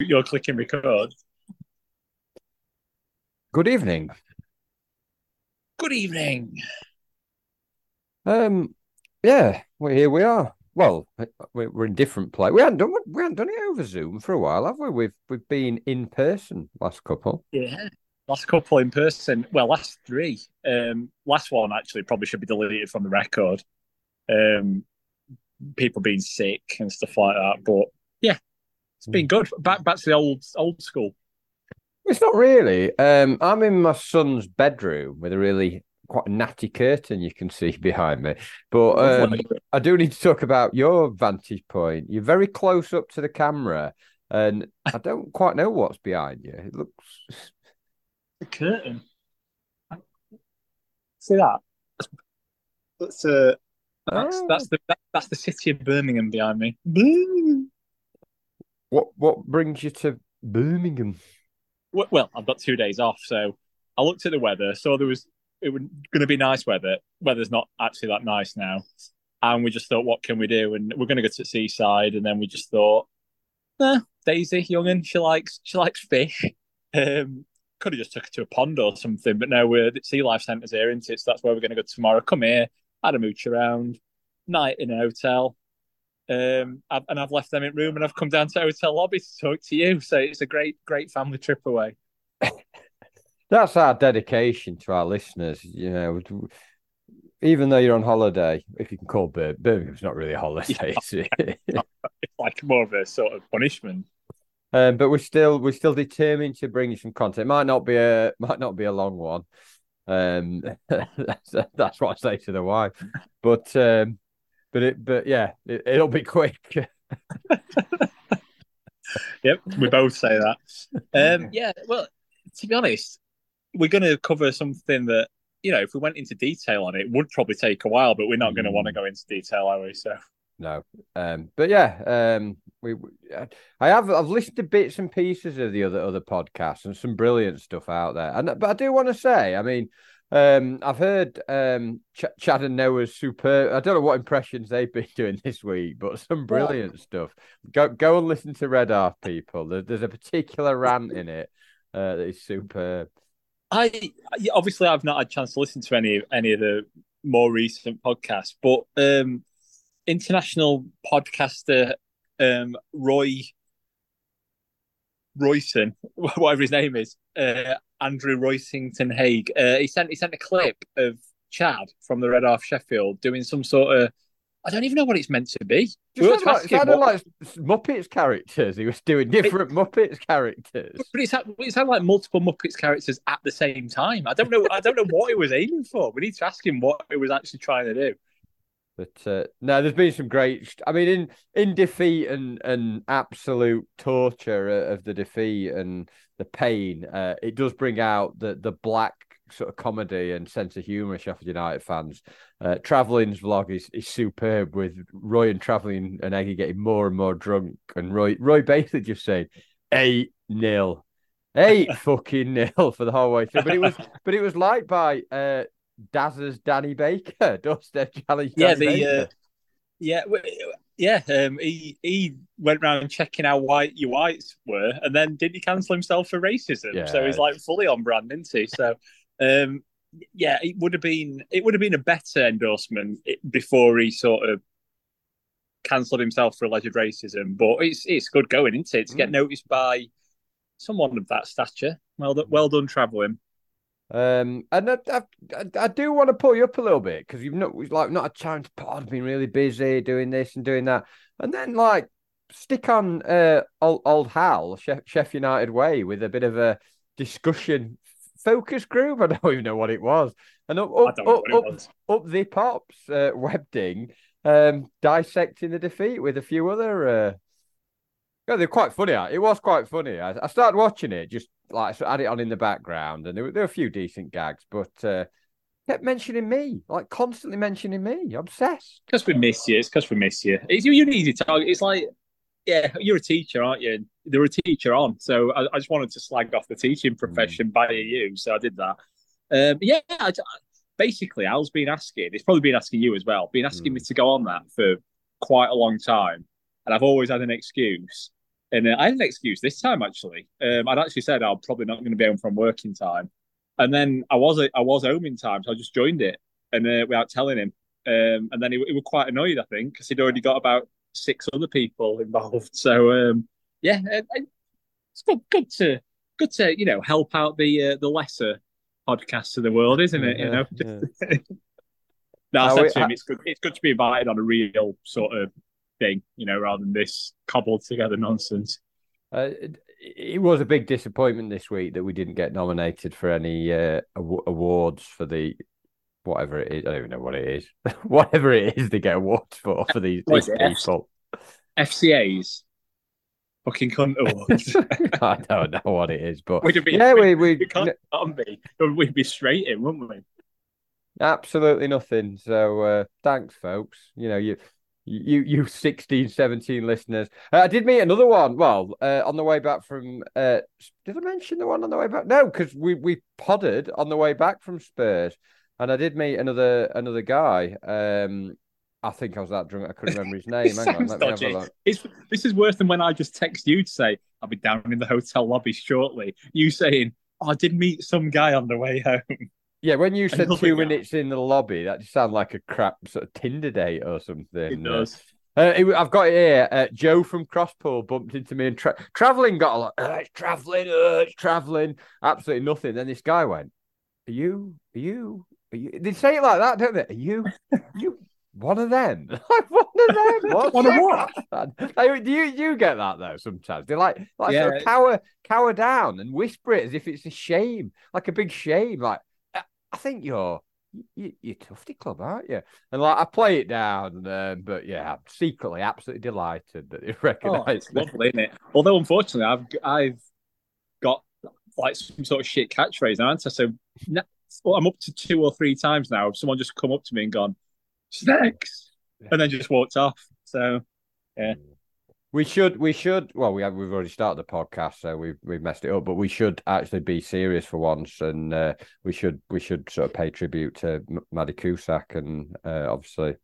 you're clicking record. Good evening. Good evening. Um, yeah, well, here we are. Well, we're in different place. We haven't done we haven't done it over Zoom for a while, have we? We've we've been in person last couple. Yeah, last couple in person. Well, last three. Um, last one actually probably should be deleted from the record. Um, people being sick and stuff like that. But yeah, it's been good. Back back to the old old school. It's not really. Um, I'm in my son's bedroom with a really quite a natty curtain you can see behind me. But um, I do need to talk about your vantage point. You're very close up to the camera, and I don't quite know what's behind you. It looks the curtain. See that? That's uh, that's, oh. that's the that's the city of Birmingham behind me. What what brings you to Birmingham? Well, I've got two days off, so I looked at the weather. Saw there was it was going to be nice weather. Weather's not actually that nice now, and we just thought, what can we do? And we're going to go to the seaside, and then we just thought, eh, Daisy, youngin, she likes she likes fish. Um, could have just took her to a pond or something, but no, we're the Sea Life Centre's here, isn't it? So that's where we're going to go tomorrow. Come here, had a mooch around, night in a hotel, um, and I've left them in room, and I've come down to hotel lobby to talk to you. So it's a great, great family trip away. That's our dedication to our listeners. You know, even though you're on holiday, if you can call Birmingham, it's not really a holiday. Yeah, it's like more of a sort of punishment. Um, but we're still we're still determined to bring you some content. Might not be a might not be a long one. Um, that's that's what I say to the wife. But um, but it but yeah, it, will be quick. yep, we both say that. Um, yeah, well, to be honest, we're going to cover something that you know, if we went into detail on it, would probably take a while, but we're not going to want to go into detail, are we? So no, um, but yeah, um, we, I have I've listened to bits and pieces of the other other podcasts and some brilliant stuff out there, and but I do want to say, I mean, um, I've heard um, Ch- Chad and Noah's super. I don't know what impressions they've been doing this week, but some brilliant yeah. stuff. Go go and listen to Red Half people. There, there's a particular rant in it uh, that is superb. I obviously I've not had a chance to listen to any any of the more recent podcasts, but um, international podcaster um, Roy Royston, whatever his name is, uh, Andrew Roysington Haig. Uh, he sent he sent a clip of Chad from the Red Half Sheffield doing some sort of I don't even know what it's meant to be. We like, what... like Muppets characters. He was doing different it, Muppets characters. But it's it sounded like multiple Muppets characters at the same time. I don't know. I don't know what he was aiming for. We need to ask him what he was actually trying to do. But uh, no, there's been some great. I mean, in in defeat and and absolute torture of the defeat and the pain, uh, it does bring out the the black sort of comedy and sense of humour Sheffield United fans. Uh, Travelling's vlog is, is superb with Roy and Travelling and Eggy getting more and more drunk, and Roy Roy basically just saying eight nil, eight fucking nil for the whole way through. But it was but it was liked by uh, Daz's Danny Baker, Dusty Challenge. Yeah, the uh, yeah, yeah. Um, he he went around checking how white your whites were, and then did he cancel himself for racism? Yeah. So he's like fully on brand, isn't he? So, um, yeah, it would have been it would have been a better endorsement before he sort of cancelled himself for alleged racism. But it's it's good going, isn't it? To get mm. noticed by someone of that stature. Well, well done, travelling. Um, and I, I, I, do want to pull you up a little bit because you've not like not a chance. Pod been really busy doing this and doing that, and then like stick on uh old, old Hal Chef, Chef United way with a bit of a discussion focus group. I don't even know what it was, and up up up, up, up, the pops uh, Webding um dissecting the defeat with a few other. uh yeah, they're quite funny. It was quite funny. I, I started watching it just like so had it on in the background, and there were, there were a few decent gags, but uh, kept mentioning me, like constantly mentioning me. Obsessed. Because we miss you. It's because we miss you. It's you. You easy target. It's like, yeah, you're a teacher, aren't you? There a teacher on, so I, I, just wanted to slag off the teaching mm. profession mm. by you, so I did that. Um, yeah, I, basically, Al's been asking. It's probably been asking you as well. Been asking mm. me to go on that for quite a long time, and I've always had an excuse. And uh, I had an excuse this time actually. Um, I'd actually said I'm probably not going to be home from working time, and then I was I was home in time, so I just joined it, and uh, without telling him. Um, and then he, he was quite annoyed, I think, because he'd already got about six other people involved. So um, yeah, it's good, good to good to you know help out the uh, the lesser podcasts of the world, isn't it? Yeah, you know. Yeah. no, I said we, to him, I... it's good. It's good to be invited on a real sort of thing, you know, rather than this cobbled together nonsense. Uh, it, was a big disappointment this week that we didn't get nominated for any uh, awards for the whatever it is. I don't even know what it is. whatever it is they get awards for for these, these people. FCA's fucking cunt awards. I don't know what it is, but we'd be, yeah, we we, we can't be. We'd be straight in, wouldn't we? Absolutely nothing. So uh, thanks, folks. You know you. You, you 16, 17 listeners. Uh, I did meet another one. Well, uh, on the way back from, uh, did I mention the one on the way back? No, because we we podded on the way back from Spurs, and I did meet another another guy. Um, I think I was that drunk. I couldn't remember his name. Hang on, let dodgy. me have a. It's, this is worse than when I just text you to say I'll be down in the hotel lobby shortly. You saying, oh, "I did meet some guy on the way home." Yeah, when you said two minutes in the lobby, that just sounded like a crap sort of Tinder date or something. It does. Uh, it, I've got it here. Uh, Joe from Crosspool bumped into me and tra- traveling got a lot. Uh, it's traveling, uh, it's traveling. Absolutely nothing. Then this guy went, "Are you? Are you? Are you?" They say it like that, don't they? Are you? you? one of them. one of them. What? one of what? Like, do you you get that though? Sometimes they like like yeah. sort of cower cower down and whisper it as if it's a shame, like a big shame. Like I think you're you, you're Tufty Club, aren't you? And like I play it down, um, but yeah, I'm secretly absolutely delighted that they recognise. Oh, lovely, isn't it? Although unfortunately, I've I've got like some sort of shit catchphrase, aren't I? So well, I'm up to two or three times now. Someone just come up to me and gone snakes, yeah. and then just walked off. So yeah. We should, we should. Well, we have, we've already started the podcast, so we've we've messed it up. But we should actually be serious for once, and uh, we should we should sort of pay tribute to M- Maddie Cusack, and uh, obviously,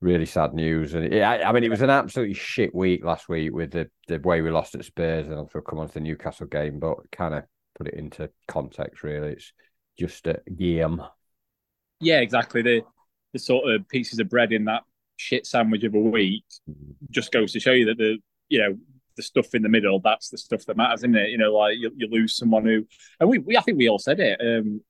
really sad news. And it, I, I, mean, it was an absolutely shit week last week with the the way we lost at Spurs, and also come on to the Newcastle game. But kind of put it into context, really, it's just a game. Yeah, exactly. The the sort of pieces of bread in that shit sandwich of a week just goes to show you that the you know the stuff in the middle that's the stuff that matters isn't it you know like you, you lose someone who and we, we i think we all said it um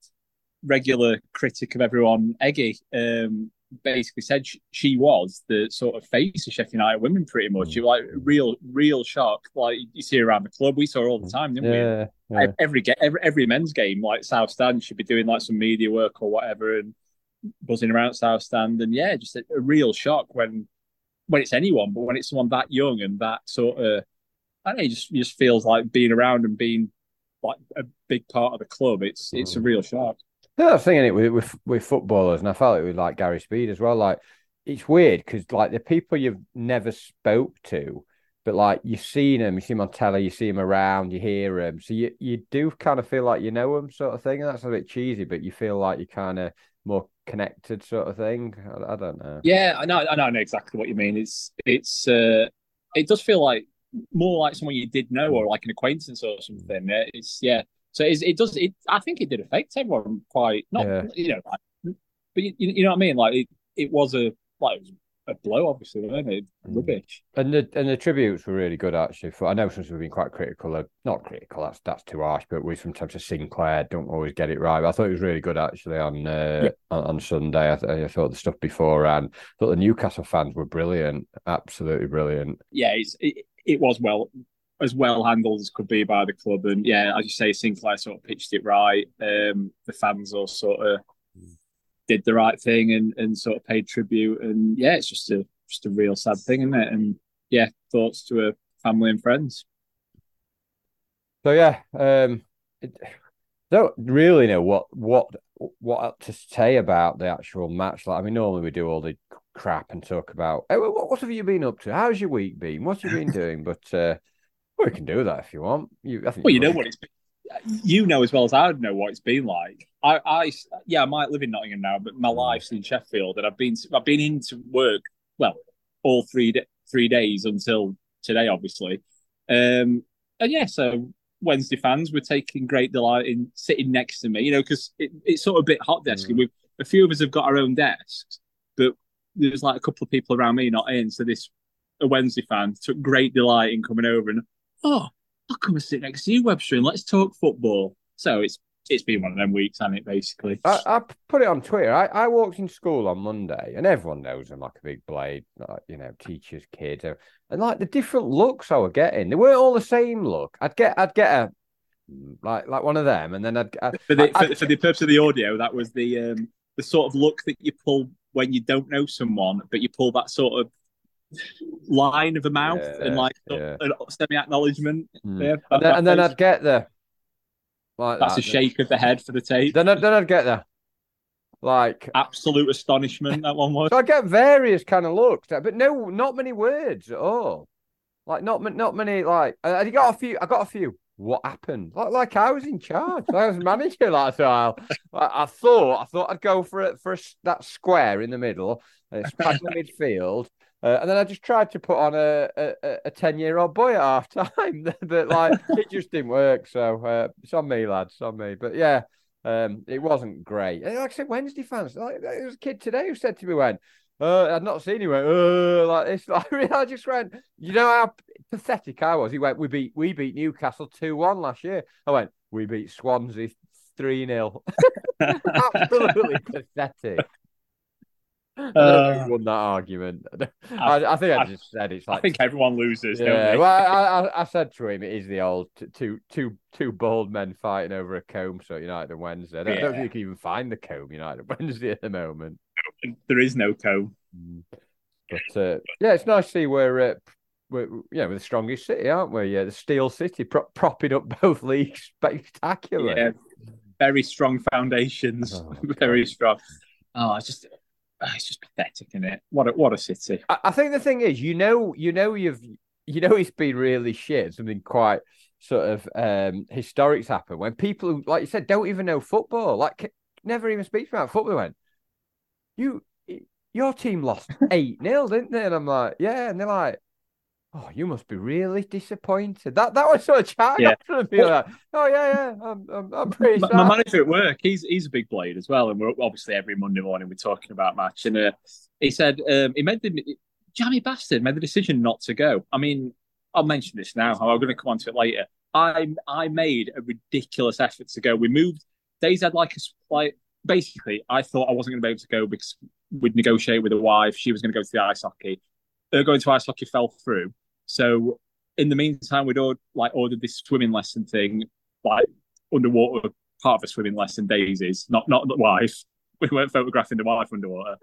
regular critic of everyone eggy um basically said she, she, was the sort of face of Sheffield United women pretty much. Mm. You like real, real shock. Like you see around the club, we saw all the time, didn't yeah, we? Yeah. Every, every every men's game, like South Stand, should be doing like some media work or whatever, and buzzing around South Stand, and yeah, just a, a, real shock when when it's anyone, but when it's someone that young and that sort of, I don't know, it just just feels like being around and being like a big part of the club. It's it's a mm. real shock. The thing in it with, with with footballers, and I felt it with like Gary Speed as well. Like it's weird because like the people you've never spoke to, but like you've seen them, you see them on telly, you see them around, you hear them, so you you do kind of feel like you know them, sort of thing. And that's a bit cheesy, but you feel like you kind of more connected sort of thing. I, I, don't know. Yeah, I know. I know. I know exactly what you mean. It's it's uh, it does feel like more like someone you did know or like an acquaintance or something. It's yeah. So it's, it does. It I think it did affect everyone quite. Not yeah. you know, like, but you, you know what I mean. Like it, it was a like it was a blow, obviously, weren't it? Mm. Rubbish. And the and the tributes were really good actually. For I know sometimes we've been quite critical of not critical, that's that's too harsh, but we sometimes of Sinclair don't always get it right. But I thought it was really good actually on uh, yeah. on, on, Sunday. I, th- I, thought the stuff before and thought the Newcastle fans were brilliant, absolutely brilliant. Yeah, it, it was well as well handled as could be by the club, and yeah, as you say, Sinclair sort of pitched it right. Um, the fans all sort of did the right thing and, and sort of paid tribute. And yeah, it's just a just a real sad thing, isn't it? And yeah, thoughts to her family and friends. So yeah, um, it, don't really know what what what to say about the actual match. Like, I mean, normally we do all the crap and talk about hey, what, what have you been up to? How's your week been? What have you been doing? But uh, well, we can do that if you want. You, I think well, you know what it's been you know as well as I know what it's been like. I, I, yeah, I might live in Nottingham now, but my mm. life's in Sheffield, and I've been, I've been into work. Well, all three three days until today, obviously. Um, and yeah, so Wednesday fans were taking great delight in sitting next to me, you know, because it, it's sort of a bit hot desky. Mm. We've a few of us have got our own desks, but there's like a couple of people around me not in. So this a Wednesday fan took great delight in coming over and oh, I'll come and sit next to you, Webster, and let's talk football. So it's it's been one of them weeks, hasn't it? Basically, I, I put it on Twitter. I, I walked in school on Monday, and everyone knows I'm like a big blade, like, you know, teacher's kid, and like the different looks I was getting, they weren't all the same look. I'd get, I'd get a like like one of them, and then I'd, I'd for the I'd, for, for, the purpose of the audio, that was the um the sort of look that you pull when you don't know someone, but you pull that sort of line of the mouth yeah, and like yeah. semi acknowledgement. Mm. Yeah, and, then, and then, I'd get the like that's that. a shake of the head for the tape. Then, then I'd get there. like absolute astonishment. That one was. So I get various kind of looks, but no, not many words at all. Like not not many. Like I got a few. I got a few what happened? Like, like I was in charge. I was manager last while. I, I, thought I thought I'd go for it for a, that square in the middle, It's back in the midfield, uh, and then I just tried to put on a a, ten year old boy at half time, but like it just didn't work. So uh, it's on me, lads, it's on me. But yeah. Um, it wasn't great. And like I said, Wednesday fans, like there was a kid today who said to me, "When uh, I'd not seen him went, uh, like this. Like, I just went, you know how pathetic I was. He went, we beat we beat Newcastle 2 1 last year. I went, we beat Swansea 3 0. Absolutely pathetic. Uh, won that argument. I, I, think I, I, just said it's like. I think everyone loses. Yeah. well, I, I, said to him, it is the old two two two bald men fighting over a comb. So United and Wednesday. I don't, yeah. Don't think you can even find the comb United Wednesday at the moment. There is no comb. Mm. But uh, yeah, it's nice to see we're, uh, we're yeah we're the strongest city, aren't we? Yeah, the Steel City pro- propping up both leagues spectacular. Yeah, very strong foundations. Oh, very strong. Oh, it's just oh, it's just pathetic, isn't it? What a what a city. I, I, think the thing is, you know, you know, you've you know, it's been really shit. Something quite sort of um historics happen when people who, like you said, don't even know football, like never even speak about football. Went, you, your team lost eight 0 didn't they? And I'm like, yeah, and they're like. Oh, you must be really disappointed. That that was sort of chat yeah. after. Like, oh yeah, yeah, I'm I'm, I'm pretty. My, my, manager at work, he's he's a big blade as well, and we're obviously every Monday morning we're talking about match. And uh, he said um, he made the jammy bastard made the decision not to go. I mean, I'll mention this now. I'm going to come on to it later. I I made a ridiculous effort to go. We moved. Days had like a like basically. I thought I wasn't going to be able to go because we'd negotiate with a wife. She was going to go to the ice hockey. Her going to ice hockey fell through. So in the meantime, we'd ordered, like ordered this swimming lesson thing, like underwater part of a swimming lesson. Daisies, not not the wife. We weren't photographing the wife underwater.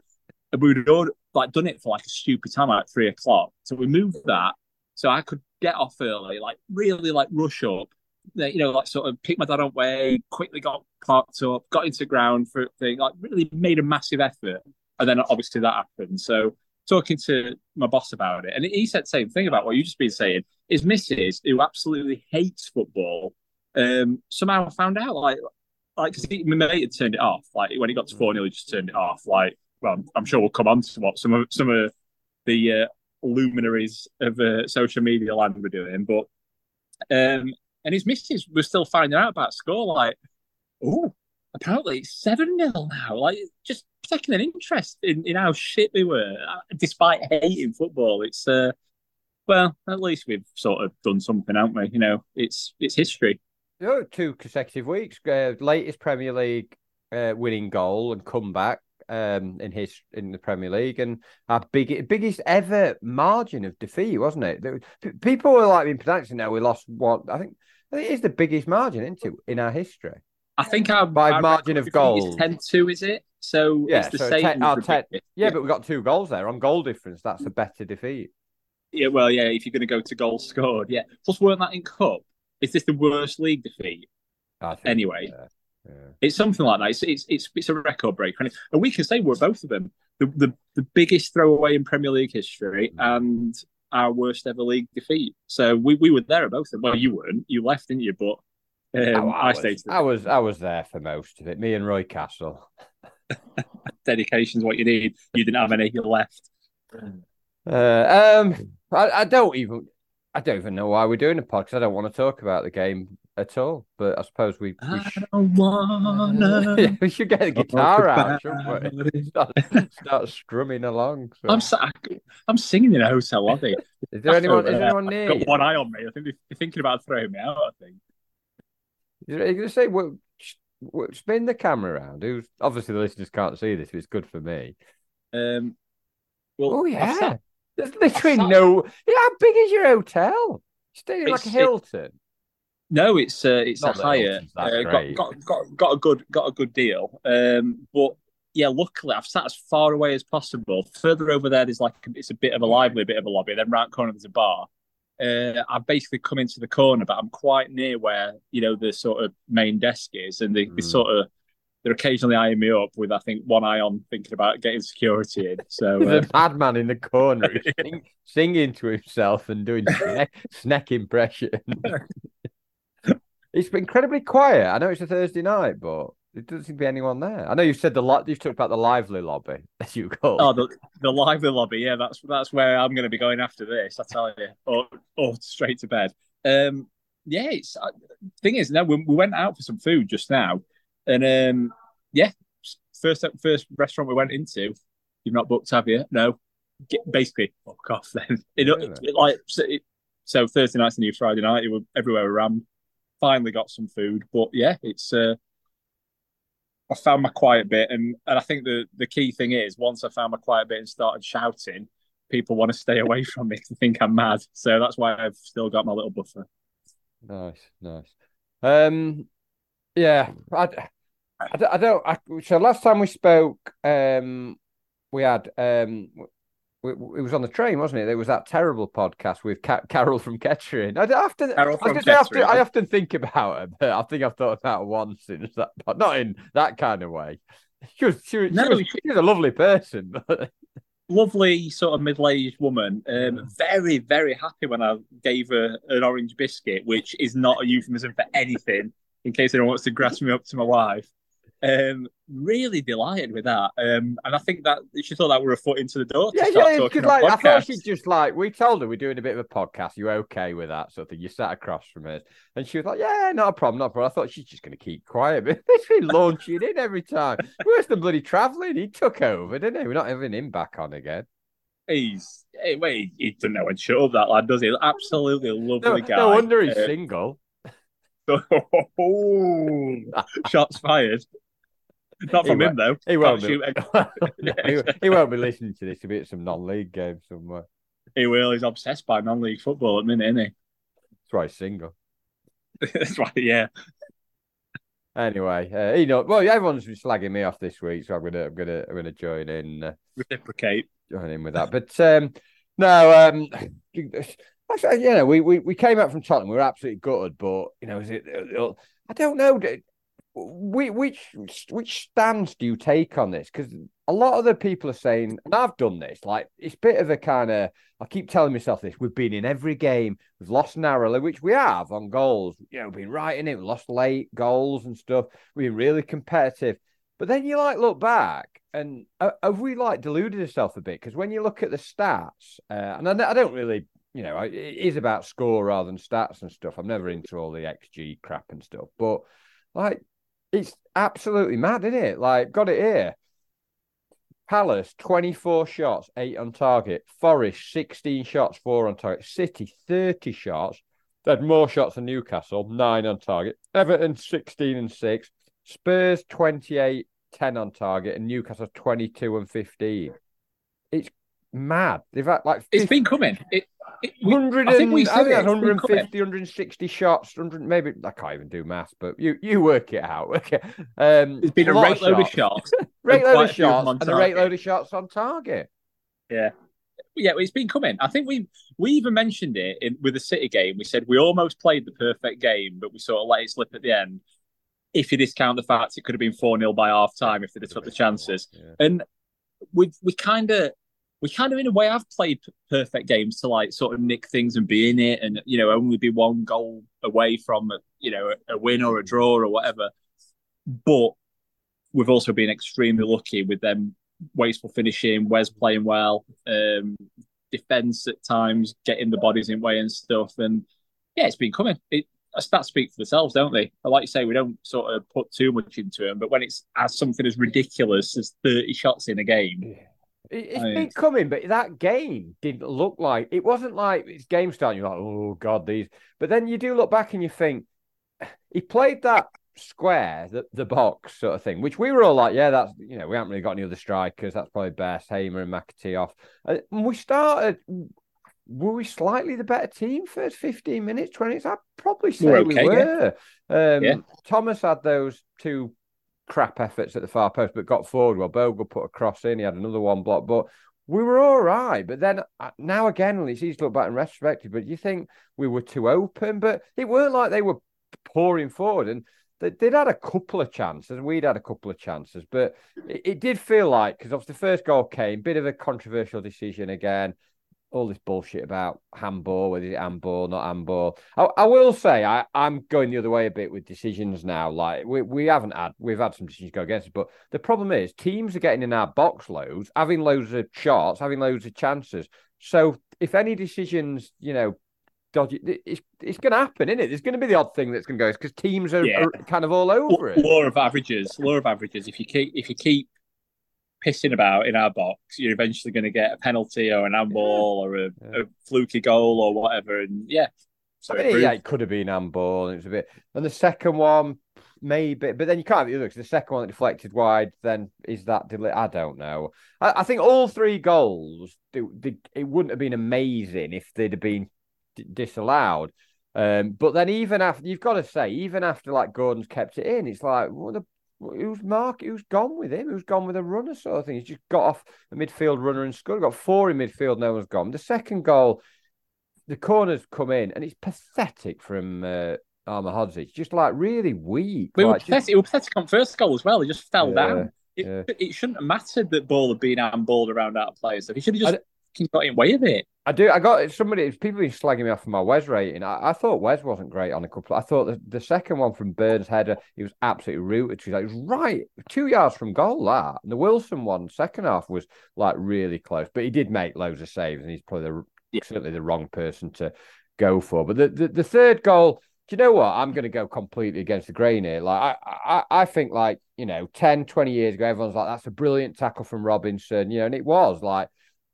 And we'd all like done it for like a stupid time, like three o'clock. So we moved that so I could get off early, like really like rush up. You know, like sort of pick my dad up way, quickly got parked up, got into ground for thing, like really made a massive effort. And then obviously that happened. So talking to my boss about it, and he said the same thing about what you just been saying. His missus, who absolutely hates football, um, somehow found out like like because my mate had turned it off. Like when he got to four 0 he just turned it off. Like, well, I'm sure we'll come on to what some of some of the uh, luminaries of uh, social media land were doing, but um, and his missus was still finding out about score. Like, oh, apparently it's seven 0 now. Like, just taking an interest in, in how shit we were, uh, despite hating football. It's uh, well, at least we've sort of done something, haven't we? You know, it's it's history. Two consecutive weeks. Uh, latest Premier League uh, winning goal and comeback um, in his in the Premier League, and our big, biggest ever margin of defeat, wasn't it? People were like being pronouncing now we lost what I think. it is the biggest margin, isn't it, in our history? I think our by our margin of goals, ten two, is it? So yeah, it's the so same. Ten, our ten, yeah, yeah, but we got two goals there on goal difference. That's a better defeat. Yeah, well, yeah. If you're going to go to goals scored, yeah. Plus, weren't that in cup? Is this the worst league defeat? anyway, yeah, yeah. it's something like that. It's, it's it's it's a record breaker, and, and we can say we're both of them the the, the biggest throwaway in Premier League history, mm. and our worst ever league defeat. So we, we were there at both of them. Well, you weren't. You left, didn't you? But um, oh, I, I, was. I was I was there for most of it. Me and Roy Castle. Dedication's what you need. You didn't have any. You left. Uh, um, I, I don't even. I don't even know why we're doing a podcast. I don't want to talk about the game at all. But I suppose we we, I sh- don't wanna. we should get the guitar out? Start, start strumming along. So. I'm I'm singing in a hotel lobby. Is there anyone? Is there anyone near? Got you? one eye on me. I think they're thinking about throwing me out. I think. Are you going to say, well, spin the camera around? Who's obviously the listeners can't see this, but it's good for me. Um. Well, Oh yeah, sat- there's literally no. Yeah, how big is your hotel? Staying like a It's- it- Hilton. No, it's uh, it's Not a higher. Uh, got, got got got a good got a good deal. Um, but yeah, luckily I've sat as far away as possible. Further over there, there's like it's a bit of a lively bit of a lobby. Then right corner there's a bar. Uh, I've basically come into the corner, but I'm quite near where you know the sort of main desk is, and they, they Mm. sort of they're occasionally eyeing me up with I think one eye on thinking about getting security in. So uh, There's a madman in the corner sing, singing to himself and doing snack, snack impression. it's been incredibly quiet. I know it's a Thursday night, but there doesn't seem to be anyone there. I know you've said the lot. You've talked about the lively lobby, as you call. Oh, the, the lively lobby, yeah, that's that's where I'm going to be going after this. I tell you, or or straight to bed. Um, yeah, it's uh, thing is, no, we, we went out for some food just now, and um, yeah, first first restaurant we went into, you've not booked, have you? No, Get, basically, fuck off then. It, Really? it- like so, it, so Thursday night's the new Friday night. It was everywhere around. Finally got some food, but yeah, it's uh, I found my quiet bit, and and I think the the key thing is once I found my quiet bit and started shouting, people want to stay away from me they think I'm mad. So that's why I've still got my little buffer. Nice, nice. Um, yeah, I, I, I don't. I, so last time we spoke, um, we had um, it was on the train, wasn't it? There was that terrible podcast with Ca- Carol from Kettering. I often, Carol I, from gonna I often, Kettering. I often think about her, but I think I've thought about her once in that, but not in that kind of way. She was, she was, she No, was, she- was a lovely person. but- Lovely sort of middle aged woman. Um, very very happy when I gave her an orange biscuit, which is not a euphemism for anything. In case anyone wants to grass me up to my wife. Um, really delighted with that. Um, and I think that she thought that we were a foot into the door. To Yeah, start yeah, talking because like I thought she'd just like we told her we're doing a bit of a podcast. You okay with that sort of thing? You sat across from us, and she was like, "Yeah, not a problem, not a problem." I thought she's just going to keep quiet, but it's been launching in every time. Worse than bloody traveling. He took over, didn't he? We're not having him back on again. He's hey, wait, he doesn't know when to shut up that lad, does he? Absolutely No, lovely guy. no wonder he's Uh, single. oh, shots fired. Not from him though. He won't be. he, he won't be listening to this. He'll be at some non-league game somewhere. He will. He's obsessed by non-league football at the minute, isn't he? That's why he's single. That's right. Yeah. Anyway, uh, you know, well, everyone's been slagging me off this week, so I'm gonna, I'm gonna, I'm gonna join in. Uh, Reciprocate. join in with that. But um, no, um, actually, you know, we, we we came out from Tottenham. We were absolutely gutted, but you know, is it? I don't know. Which which stance do you take on this? Because a lot of the people are saying, and I've done this. Like it's a bit of a kind of. I keep telling myself this. We've been in every game. We've lost narrowly, which we have on goals. You know, we've been right in it. We lost late goals and stuff. We've been really competitive. But then you like look back and uh, have we like deluded ourselves a bit? Because when you look at the stats, uh, and I, I don't really, you know, it is about score rather than stats and stuff. I'm never into all the XG crap and stuff, but like it's absolutely mad, isn't it? Like, got it here. Palace, 24 shots, eight on target. Forest, 16 shots, four on target. City, 30 shots. They had more shots than Newcastle, nine on target. Everton, 16 and six. Spurs, 28, 10 on target. And Newcastle, 22 and 15. Mad. They've had like 50, It's been coming. It, it, we- 100 I think we and- said I think it, that's it's been 150, 160 shots, 100, maybe I can't even do maths, but you you work it out. Okay. Um, It's been a lot rate load of shots. rate and load of a of shots, and a rate load of shots on target. Yeah. Yeah, it's been coming. I think we we even mentioned it in, with the City game. We said we almost played the perfect game, but we sort of let it slip at the end. If you discount the fact it could have been 4 0 by half time if they'd have took the chances. Yeah. And we we kind of we kind of in a way have played p- perfect games to like sort of nick things and be in it, and you know only be one goal away from a, you know a, a win or a draw or whatever. But we've also been extremely lucky with them wasteful finishing, Wes playing well, um, defense at times, getting the bodies in way and stuff. And yeah, it's been coming. It, stats speak for themselves, don't they? Like you say, we don't sort of put too much into them, but when it's as something as ridiculous as 30 shots in a game. It's I been coming, but that game didn't look like it wasn't like it's game starting. You're like, oh god, these. But then you do look back and you think he played that square, the, the box sort of thing, which we were all like, yeah, that's you know, we haven't really got any other strikers. That's probably best. Hamer and McAtee off. And we started. Were we slightly the better team first 15 minutes, 20 I'd probably say we're okay, we were. Yeah. Um, yeah. Thomas had those two crap efforts at the far post, but got forward. Well, Bogle put a cross in. He had another one block, but we were all right. But then uh, now again, it's easy to look back in retrospective, but you think we were too open, but it weren't like they were pouring forward. And they, would had a couple of chances, we'd had a couple of chances, but it, it did feel like because obviously the first goal came, bit of a controversial decision again. All this bullshit about handball, whether it's handball, or not handball. I, I will say I, I'm going the other way a bit with decisions now. Like we, we haven't had we've had some decisions go against us, but the problem is teams are getting in our box loads, having loads of shots, having loads of chances. So if any decisions, you know, dodgy. It's it's going to happen, isn't it? There's going to be the odd thing that's going to go because teams are, yeah. are, kind of all over it. Law of averages. Law of averages. If you keep if you keep pissing about in our box, you're eventually going to get a penalty or an handball yeah. or a, yeah. a, fluky goal or whatever. And yeah, so I mean, yeah, it could have been handball. And it was a bit. And the second one, maybe, but then you can't have the other because the second one that deflected wide. Then is that? Deli- I don't know. I, I think all three goals. They, they, it wouldn't have been amazing if they'd have been disallowed. Um, but then even after you've got to say, even after like Gordon's kept it in, it's like what the who's Mark? Who's gone with him? Who's gone with a runner sort of thing? He's just got off a midfield runner and scored. Got four in midfield. No one's gone. The second goal, the corners come in, and it's pathetic from uh, Ahmedhodzic. Just like really weak. We like, were pathetic. Just... It was pathetic on first goal as well. He just fell yeah, down. It, yeah. it shouldn't have mattered that ball had been handballed around out of play. So he should have just got in way of it. I do. I got somebody. People been slagging me off for my Wes rating. I, I thought Wes wasn't great on a couple. I thought the, the second one from Burns header, he was absolutely rooted to. Like, it was right two yards from goal. That and the Wilson one, second half was like really close, but he did make loads of saves, and he's probably the, yeah. certainly the wrong person to go for. But the, the, the third goal, do you know what? I'm going to go completely against the grain here. Like I, I, I think like you know, 10, 20 years ago, everyone's like, that's a brilliant tackle from Robinson, you know, and it was like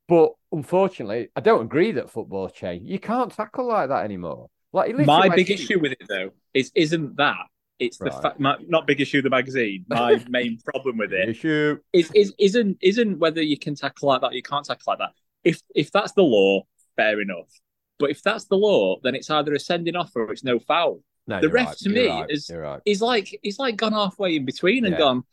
but unfortunately, I don't agree that football changed. You can't tackle like that anymore. Like my big issue with it though is isn't that it's right. the fact not big issue the magazine. My main problem with it issue is, is isn't isn't whether you can tackle like that or you can't tackle like that. If if that's the law, fair enough. But if that's the law, then it's either a sending off or it's no foul. No, the ref right. to me right. is right. is like he's like gone halfway in between and yeah. gone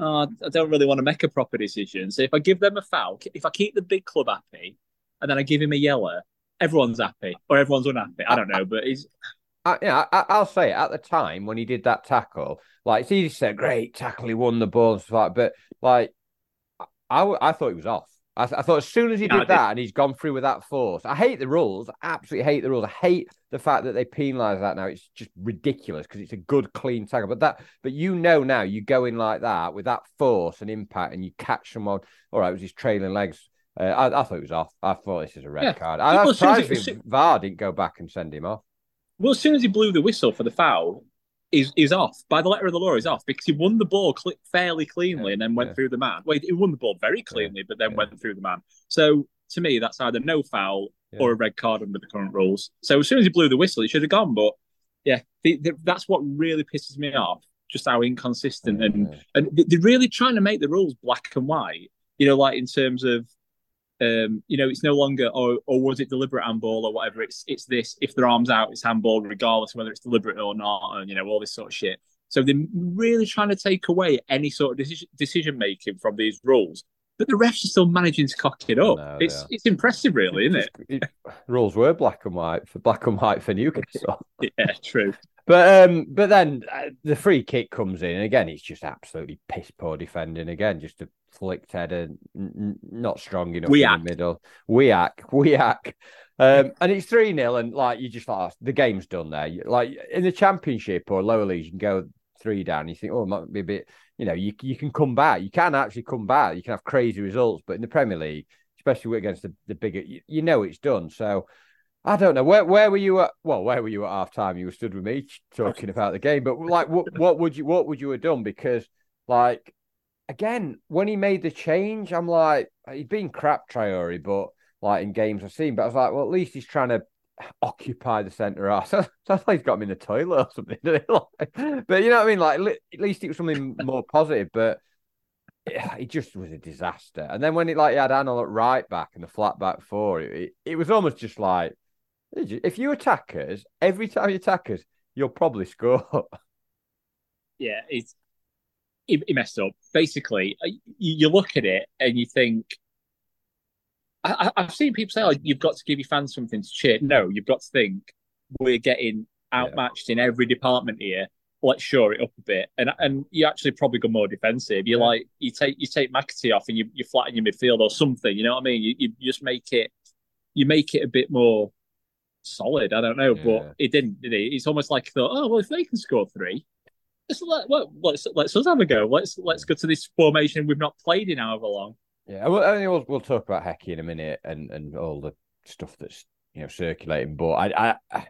oh, I don't really want to make a proper decision. So if I give them a foul, if I keep the big club happy, and then I give him a yellow, everyone's happy or everyone's unhappy. I don't know, but he's. I, yeah, I, will say it, at the time when he did that tackle, like it's easy to say, great tackle, he won the ball and stuff like, but like I, I thought he was off. I, I, thought as soon as he did that and he's gone through with that force, I hate the rules. I absolutely hate the rules. I hate the fact that they penalise that now. It's just ridiculous because it's a good, clean tackle. But that, but you know now, you go in like that with that force and impact, and you catch someone. All right, it was his trailing legs. Uh, I, I, thought it was off. I thought this is a red yeah. card. I, was surprised if VAR didn't go back and send him off. Well, as soon as he blew the whistle for the foul, is is off by the letter of the law. Is off because he won the ball cl- fairly cleanly yeah, and then went yeah. through the man. Well, he won the ball very cleanly, yeah, but then went through the man. So to me, that's either no foul or a red card under the current rules. So as soon as he blew the whistle, he should have gone. But yeah, the, the, that's what really pisses me off. Just how inconsistent and and they're really trying to make the rules black and white. You know, like in terms of um, you know, it's no longer or oh, or was it deliberate handball or whatever. It's it's this. If their arms out, it's handball, regardless of whether it's deliberate or not, and you know all this sort of shit. So they're really trying to take away any sort of decision decision making from these rules. But the refs are still managing to cock it up. No, it's it's impressive, really, isn't it? it? Rules were black and white for black and white for Newcastle. yeah, true. But um, but then uh, the free kick comes in, and again, it's just absolutely piss poor defending. Again, just a flicked header, n- not strong enough we in the middle. We act, we act. Um, and it's 3 0, and like you just like the game's done there. Like in the championship or lower leagues, you can go three down. You think, oh, it might be a bit, you know, you, you can come back. You can actually come back. You can have crazy results, but in the Premier League, especially against the, the bigger. You, you know it's done. So I don't know where where were you at. Well, where were you at half time? You were stood with me talking about the game, but like, what what would you what would you have done? Because like again, when he made the change, I'm like, he's been crap Traore, but like in games I've seen, but I was like, well, at least he's trying to occupy the centre half. So, sounds like he's got him in the toilet or something. but you know what I mean? Like at least it was something more positive. But it just was a disaster. And then when it like he had Anel at right back and the flat back four, it, it was almost just like if you attack us, every time you attack us, you'll probably score. Yeah, it's he, he messed up. Basically, uh, you, look at it and you think. I, have seen people say, "Oh, you've got to give your fans something to cheer." No, you've got to think we're getting outmatched yeah. in every department here. Let's shore it up a bit, and and you actually probably go more defensive. You yeah. like you take you take McAtee off and you you flatten your midfield or something. You know what I mean? You, you just make it you make it a bit more solid. I don't know, yeah. but it didn't. Did it? It's almost like thought, oh well, if they can score three, let's let, let's let's us have a go. Let's let's go to this formation we've not played in however long. Yeah, well, I mean, we'll we'll talk about Hecky in a minute and and all the stuff that's you know circulating. But I I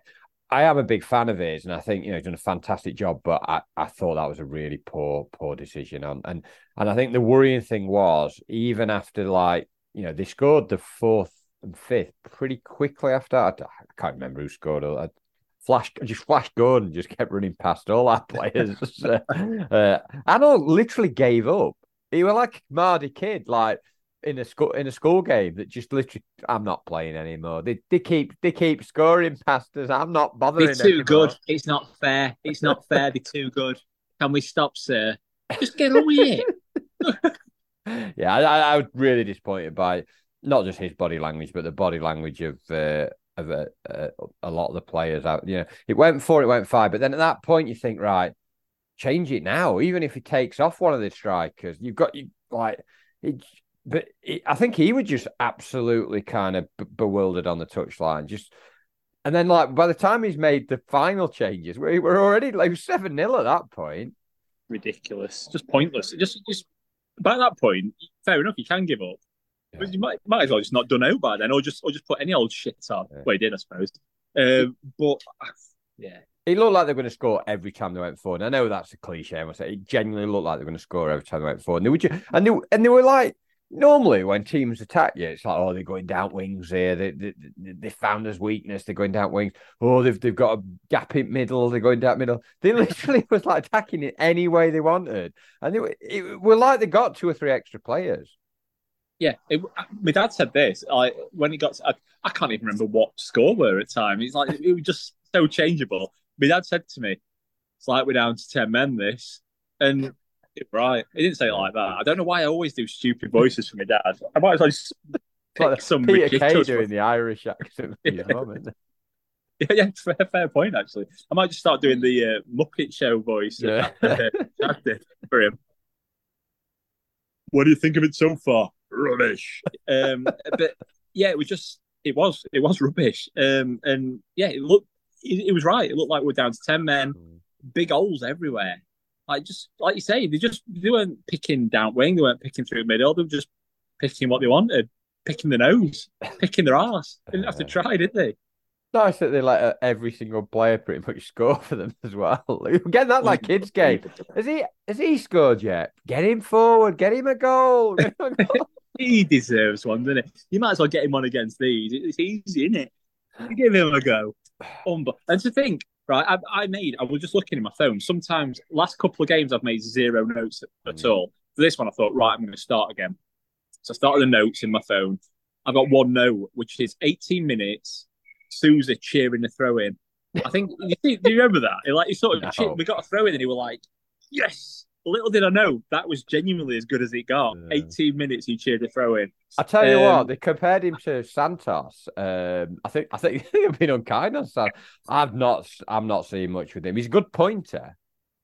I am a big fan of his, and I think you know he's done a fantastic job. But I, I thought that was a really poor poor decision, and and and I think the worrying thing was even after like you know they scored the fourth and fifth pretty quickly after. I, I can't remember who scored. I flash just flash Gordon just kept running past all our players. uh, Arnold literally gave up. He was like a Mardy kid, like in a school in a school game that just literally I'm not playing anymore. They they keep they keep scoring past us. I'm not bothering. They're too anymore. good. It's not fair. It's not fair. They're too good. Can we stop, sir? Just get on with it. yeah, I, I was really disappointed by not just his body language, but the body language of uh, of a, a, a, lot of the players out. You know, it went four, it went five, but then at that point you think, right, change it now. Even if he takes off one of the strikers, you've got you like it. But it, I think he was just absolutely kind of b- bewildered on the touchline. Just and then like by the time he's made the final changes, we were already like seven 0 at that point. Ridiculous, just pointless. Just just by that point, fair enough. You can give up. Yeah. You might, might as well just not done out by then, or just or just put any old shit on. Yeah. Well, he did, I suppose. Um, but yeah, it looked like they were going to score every time they went forward. And I know that's a cliche. I say, it genuinely looked like they were going to score every time they went forward. And they were, just, and they and they were like normally when teams attack you, it's like, oh, they're going down wings here. They, they, they found us weakness. They're going down wings. Oh, they've, they've got a gap in middle. They're going down middle. They literally was like attacking it any way they wanted. And they were, it were like they got two or three extra players. Yeah, it, my dad said this. I when he got, to, I, I, can't even remember what score were at time. He's like, it was just so changeable. My dad said to me, "It's like we're down to ten men." This, and right, he didn't say it like that. I don't know why I always do stupid voices for my dad. I might as well just pick like some Peter Kay doing the Irish accent. yeah. yeah, yeah, fair, fair point. Actually, I might just start doing the uh, Muppet Show voice. Yeah. for him. What do you think of it so far? Rubbish. Um, but yeah, it was just it was it was rubbish. Um, and yeah, it looked it, it, was right. It looked like we're down to ten men, big holes everywhere. Like just like you say, they just they weren't picking down wing, they weren't picking through middle, they were just picking what they wanted, picking the nose, picking their ass. They didn't have to try, did they? Nice that they let uh, every single player pretty much score for them as well. Getting that like kids game. Has he has he scored yet? Get him forward. Get him a goal. Him a goal he deserves one, doesn't it? You might as well get him on against these. It's easy, isn't it? Give him a go. And to think, right, I, I, made, I was just looking in my phone. Sometimes, last couple of games, I've made zero notes at, mm. all. For this one, I thought, right, I'm going to start again. So I started the notes in my phone. I've got one note, which is 18 minutes, Souza cheering the throw in. I think, you see, do you remember that? Like, he sort of, no. cheered, we got a throw in and he was like, yes, little did I know that was genuinely as good as it got. Yeah. 18 minutes he cheered a throw in. I tell you um, what, they compared him to Santos. Um, I think I think they've been unkind on Santos. I've not I'm not seeing much with him. He's a good pointer.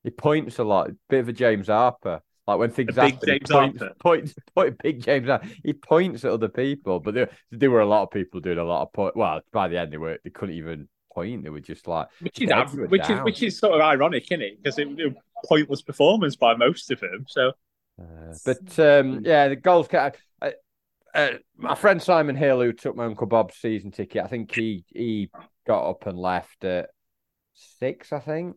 He points a lot. Bit of a James Harper. Like when things happen, James he points, points, point, big James Harper. He points at other people, but there, there were a lot of people doing a lot of point. Well, by the end, they were they couldn't even point. They were just like which is which down. is which is sort of ironic, isn't it? Because it, it pointless performance by most of them. So, uh, but um, yeah, the goals. Uh, uh, my friend Simon Hill, who took my uncle Bob's season ticket, I think he he got up and left at six, I think,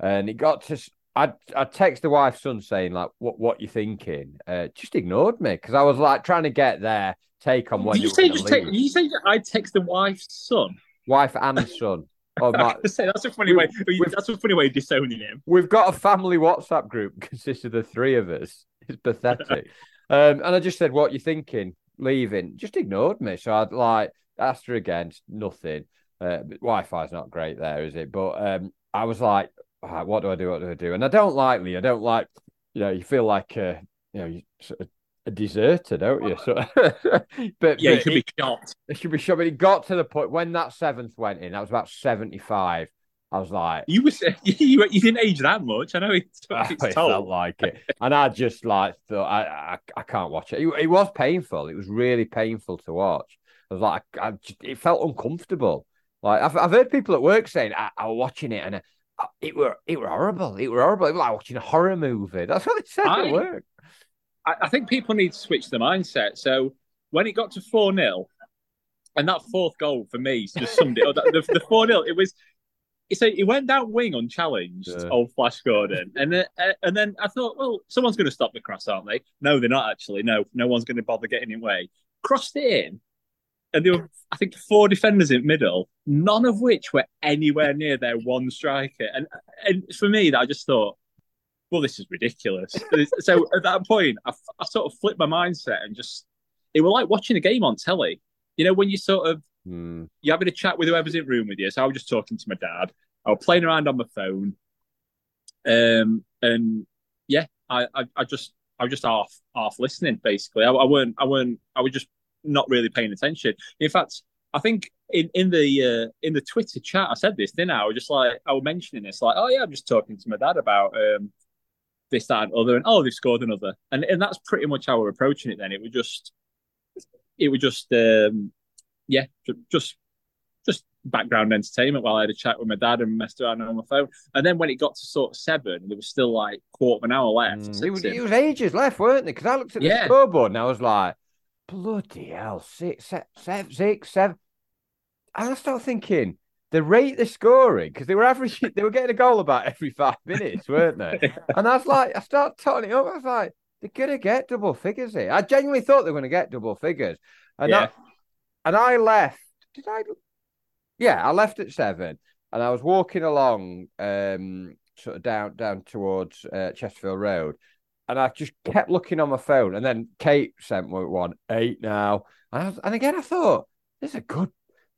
and he got to. I I text the wife's son saying like, "What what you thinking?" Uh, just ignored me because I was like trying to get their take on when Did you say just take, you say I text the wife's son, wife and son. Oh, my, say, that's a funny way. That's a funny way of disowning him. We've got a family WhatsApp group consisting of the three of us. It's pathetic. um, and I just said, "What you thinking?" Leaving. Just ignored me. So I'd like asked her again. Nothing. Uh, Wi-Fi's not great there, is it? But um, I was like, right, "What do I do? What do I do?" And I don't like Lee. I don't like. You know, you feel like uh, you know, you sort of a deserter, don't you? So, but yeah, but you should be shot. It should be shot. But it got to the point when that seventh went in. That was about seventy-five. I was like, you was you, you didn't age that much. I know it's, it, it felt like it, and I just like thought I I, I can't watch it. it. it. was painful. It was really painful to watch. I was like, I, I just, it felt uncomfortable. Like I've I've heard people at work saying I, I was watching it and uh, it were it were horrible. It were horrible. It was like watching a horror movie. That's what they said I, at work. I, I think people need to switch the mindset. So when it got to 4 0, and that fourth goal for me just summed it up. The 4 0, it was. So he went down wing unchallenged, yeah. old Flash Gordon, and then uh, and then I thought, well, someone's going to stop the cross, aren't they? No, they're not actually. No, no one's going to bother getting in way. Crossed it in, and there were, I think, four defenders in middle, none of which were anywhere near their one striker. And and for me, that I just thought, well, this is ridiculous. so at that point, I, I, sort of flipped my mindset and just, it was like watching a game on telly. You know, when you sort of, mm. you're having a chat with whoever's in room with you. So I was just talking to my dad. I was playing around on my phone. Um, and yeah, I, I, I just, I was just half, half listening basically. I, I weren't, I weren't, I was just not really paying attention. In fact, I think in, in the uh, in the Twitter chat, I said this, didn't I? I was just like, I was mentioning this, like, oh yeah, I'm just talking to my dad about um, this, that, and other, and oh, they've scored another, and and that's pretty much how we're approaching it. Then it was just, it was just, um, yeah, just just background entertainment while I had a chat with my dad and messed around on my phone. And then when it got to sort of seven, there was still like quarter of an hour left. Mm, it, was, it was ages left, weren't there? Because I looked at the yeah. scoreboard and I was like, bloody hell, six, seven, six, seven. And I started thinking, the rate they're scoring because they were averaging, they were getting a goal about every five minutes, weren't they? and I was like, I started totting it up. I was like, they're gonna get double figures here. I genuinely thought they were gonna get double figures, and yeah. I, and I left. Did I? Yeah, I left at seven, and I was walking along, um, sort of down down towards uh, Chesterfield Road, and I just kept looking on my phone, and then Kate sent me one eight now, and, was, and again I thought there's a good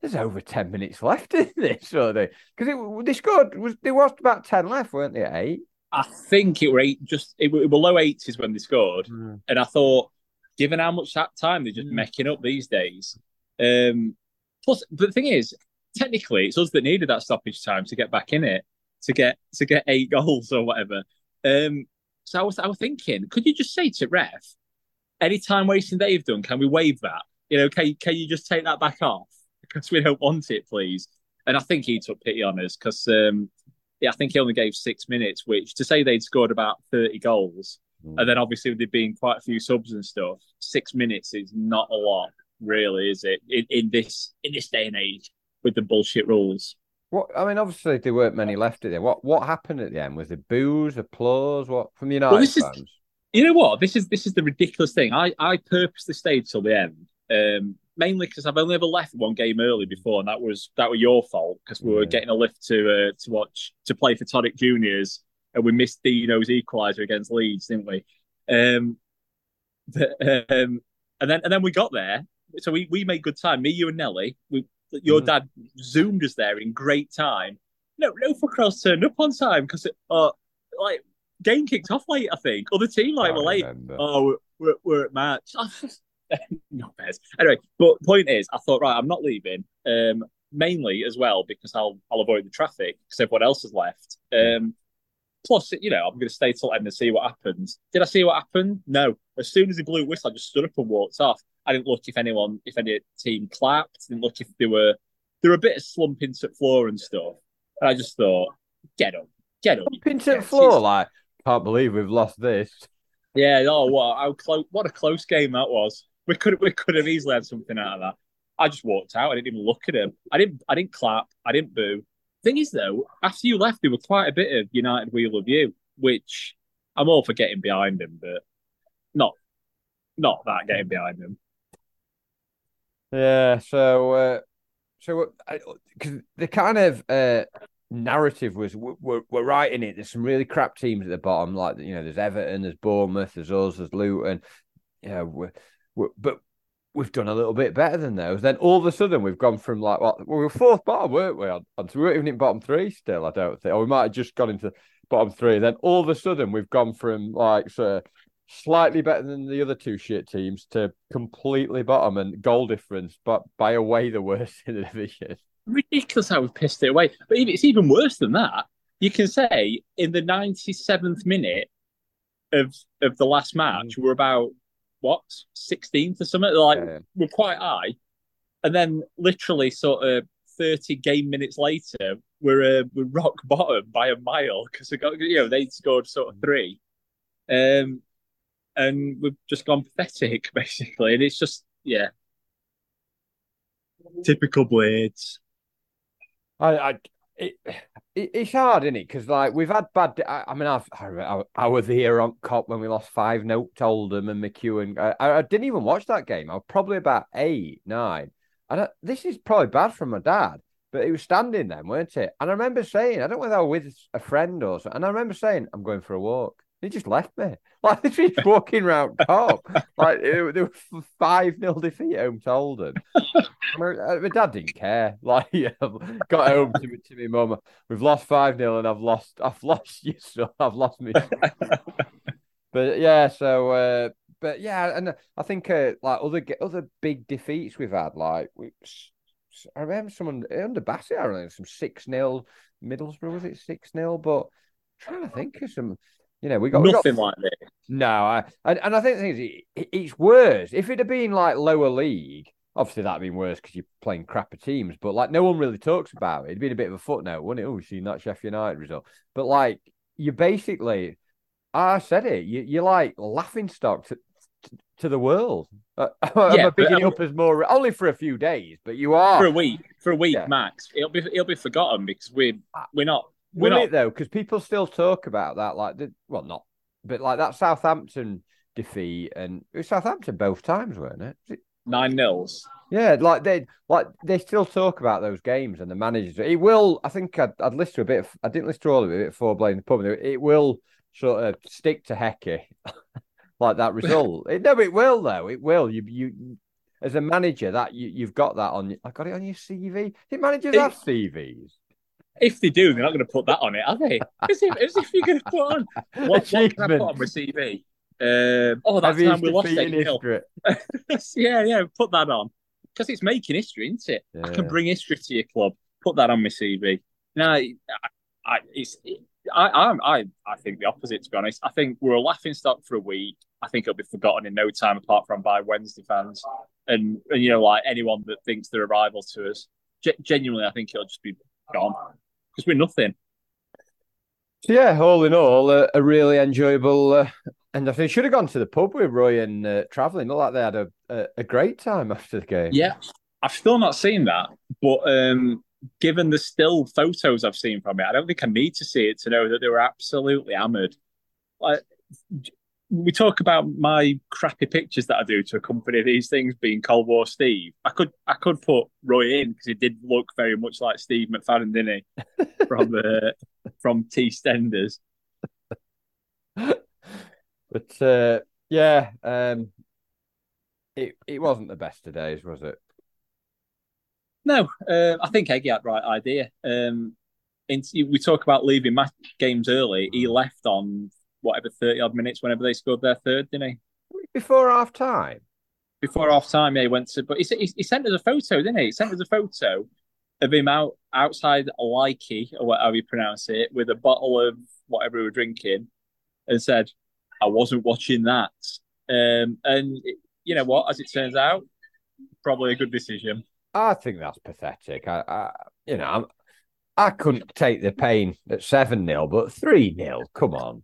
there's over 10 minutes left in this, sort of Because they scored, was there was about 10 left, weren't they? Eight? I think it were eight, just it it were low 80s when they scored. Mm. And I thought, given how much that time they're just mm. making up these days. Um, plus, the thing is, technically, it's us that needed that stoppage time to get back in it, to get to get eight goals or whatever. Um, so I was, I was thinking, could you just say to ref, any time wasting they've done, can we waive that? You know, can, can you just take that back off? Because we don't want it, please. And I think he took pity on us because um, yeah, I think he only gave six minutes, which to say they'd scored about 30 goals, mm. and then obviously there'd been quite a few subs and stuff, six minutes is not a lot, really, is it? In, in this in this day and age with the bullshit rules. What I mean, obviously there weren't many left at the end. What what happened at the end? Was it boos, applause? What from the United well, fans? Is, you know what? This is this is the ridiculous thing. I I purposely stayed till the end. Um, mainly because I've only ever left one game early before, and that was that was your fault because we were getting a lift to uh, to watch to play for Tonic Juniors, and we missed Dino's equaliser against Leeds, didn't we? Um, um, and then and then we got there, so we, we made good time. Me, you, and Nelly. We, your mm. dad zoomed us there in great time. No, no, for cross turned up on time because uh, like game kicked off late. I think other team like were late. Remember. Oh, we're, we're at match. not best. Anyway, but point is, I thought, right, I'm not leaving. Um, mainly as well because I'll I'll avoid the traffic because everyone else has left. Um, plus, you know, I'm going to stay till end and see what happens. Did I see what happened? No. As soon as he blew whistle, I just stood up and walked off. I didn't look if anyone, if any team clapped. Didn't look if they were they were a bit of slumping to the floor and stuff. And I just thought, get up, get up. Slumping to the floor, like can't believe we've lost this. Yeah. Oh, what? How close? What a close game that was. We could we could have easily had something out of that. I just walked out. I didn't even look at him. I didn't I didn't clap. I didn't boo. Thing is though, after you left, there was quite a bit of United We Love You, which I'm all for getting behind him, but not not that getting behind him. Yeah. So, uh, so because the kind of uh, narrative was we're, we're in it. There's some really crap teams at the bottom, like you know, there's Everton, there's Bournemouth, there's us, there's Luton. Yeah, we're, we're, but we've done a little bit better than those. Then all of a sudden we've gone from like what well, we were fourth bottom, weren't we? On, on, we weren't even in bottom three still. I don't think, or we might have just gone into bottom three. Then all of a sudden we've gone from like so slightly better than the other two shit teams to completely bottom and goal difference, but by a way the worst in the division. Ridiculous how we've pissed it away. But it's even worse than that. You can say in the 97th minute of of the last match, mm. we're about what 16th or something. Like yeah. we're quite high, and then literally sort of 30 game minutes later, we're uh, we're rock bottom by a mile because we got you know they scored sort of three. Um, and we've just gone pathetic basically, and it's just yeah, typical Blades. I, I it, it, it's hard, isn't it? Because like we've had bad. I, I mean, I've, I, I, was here on Kop when we lost five 0 to Oldham and McEwen. I, I, didn't even watch that game. I was probably about eight, nine. And this is probably bad from my dad, but he was standing then, weren't it? And I remember saying, I don't know whether I was with a friend or something. And I remember saying, I'm going for a walk. He just left me. Like literally walking around top. like it, there was five nil defeat home to Oldham. my, uh, my, dad didn't care. Like yeah, got home to me to me mum. We've lost five nil and I've lost I've lost you so I've lost me. but yeah, so uh, but yeah, and I think uh, like other other big defeats we've had, like we, I remember someone under Bassett, I remember some six 0 Middlesbrough was it six 0 But I'm trying to think of some you know, we got nothing we got, like this. No, I and, and I think the thing is, it, it's worse. If it had been like lower league, obviously that'd been worse because you're playing crapper teams. But like, no one really talks about it. It'd been a bit of a footnote, wouldn't it? Oh, we've seen that Sheffield United result. But like, you basically, I said it. You, you're like laughing stock to, to the world. Uh, I'm yeah, picking um, up as more only for a few days, but you are for a week, for a week yeah. max. It'll be it'll be forgotten because we're we're not Will not... it though? Because people still talk about that, like the well, not, but like that Southampton defeat and it was Southampton both times, weren't it? it... Nine nils. Yeah, like they like they still talk about those games and the managers. It will. I think I'd, I'd listen to a bit. Of, I didn't listen to all of it before playing the pub. It will sort of stick to Hecky, like that result. it, no, it will though. It will. You you as a manager that you you've got that on. I got it on your CV. Did managers it, have CVs? If they do, they're not going to put that on it, are they? As if, as if you're going to put on what, what can I put on my CV? Um, oh, that time we lost eight Yeah, yeah, put that on because it's making history, isn't it? Yeah. I can bring history to your club. Put that on my CV. No, I, I, it's, I, I, I, I think the opposite. To be honest, I think we're a laughing stock for a week. I think it'll be forgotten in no time, apart from by Wednesday fans, and, and you know, like anyone that thinks they're a rival to us. G- genuinely, I think it'll just be gone because we're nothing. So yeah, all in all, uh, a really enjoyable. Uh, and I think should have gone to the pub with Roy and uh, traveling. Looked like they had a, a, a, great time after the game. Yeah, I've still not seen that, but um, given the still photos I've seen from it, I don't think I need to see it to know that they were absolutely hammered. Like we talk about my crappy pictures that I do to accompany these things being Cold War Steve. I could I could put Roy in because he did look very much like Steve McFadden, didn't he? From uh, from EastEnders. but uh, yeah, um, it it wasn't the best of days, was it? No, uh, I think Eggy had right idea. Um, in, we talk about leaving match games early. He left on whatever thirty odd minutes whenever they scored their third, didn't he? Before half time. Before half time, yeah, he went to. But he, he, he sent us a photo, didn't he? He sent us a photo of him out outside Likey or whatever you pronounce it, with a bottle of whatever we were drinking, and said, "I wasn't watching that." Um, and you know what? As it turns out, probably a good decision. I think that's pathetic. I, I you know, I'm, I couldn't take the pain at seven 0 but three 0 Come on.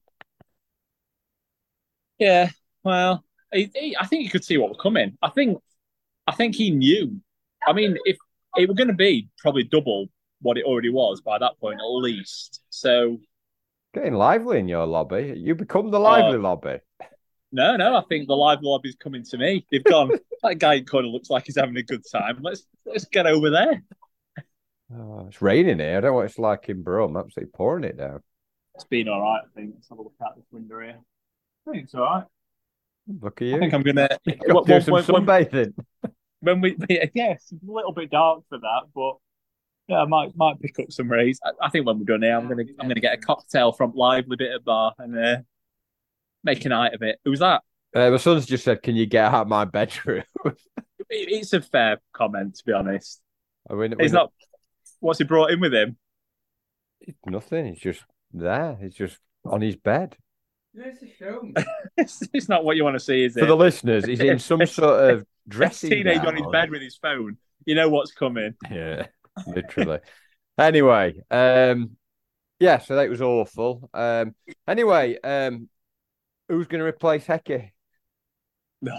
Yeah, well, he, he, I think he could see what was coming. I think, I think he knew. I mean, if it were going to be probably double what it already was by that point, at least. So getting lively in your lobby. You become the lively uh, lobby. No, no, I think the lively lobby's coming to me. They've gone. that guy kind of looks like he's having a good time. Let's let's get over there. Oh, it's raining here. I don't know what it's like in Brum. Absolutely pouring it down. It's been all right. I think. Let's have a look out this window here. I think it's all right. Look at you. I think I'm gonna do some sunbathing. When we, yes, it's a little bit dark for that, but yeah, I might might pick up some rays. I, I, think when we're done here, I'm gonna I'm gonna get a cocktail from Lively Bit of Bar and uh, make a night of it. Who's that? Uh, my son's just said, "Can you get out of my bedroom?" it's a fair comment, to be honest. I mean, he's not. What's he brought in with him? Nothing. He's just there. He's just on his bed. It's a show. it's, it's not what you want to see, is it? For the listeners, he's in some sort of dressing. Teenage on his bed with his phone. You know what's coming. Yeah, literally. anyway, um, yeah, so that was awful. Um, anyway, um, who's going to replace Hecky? No,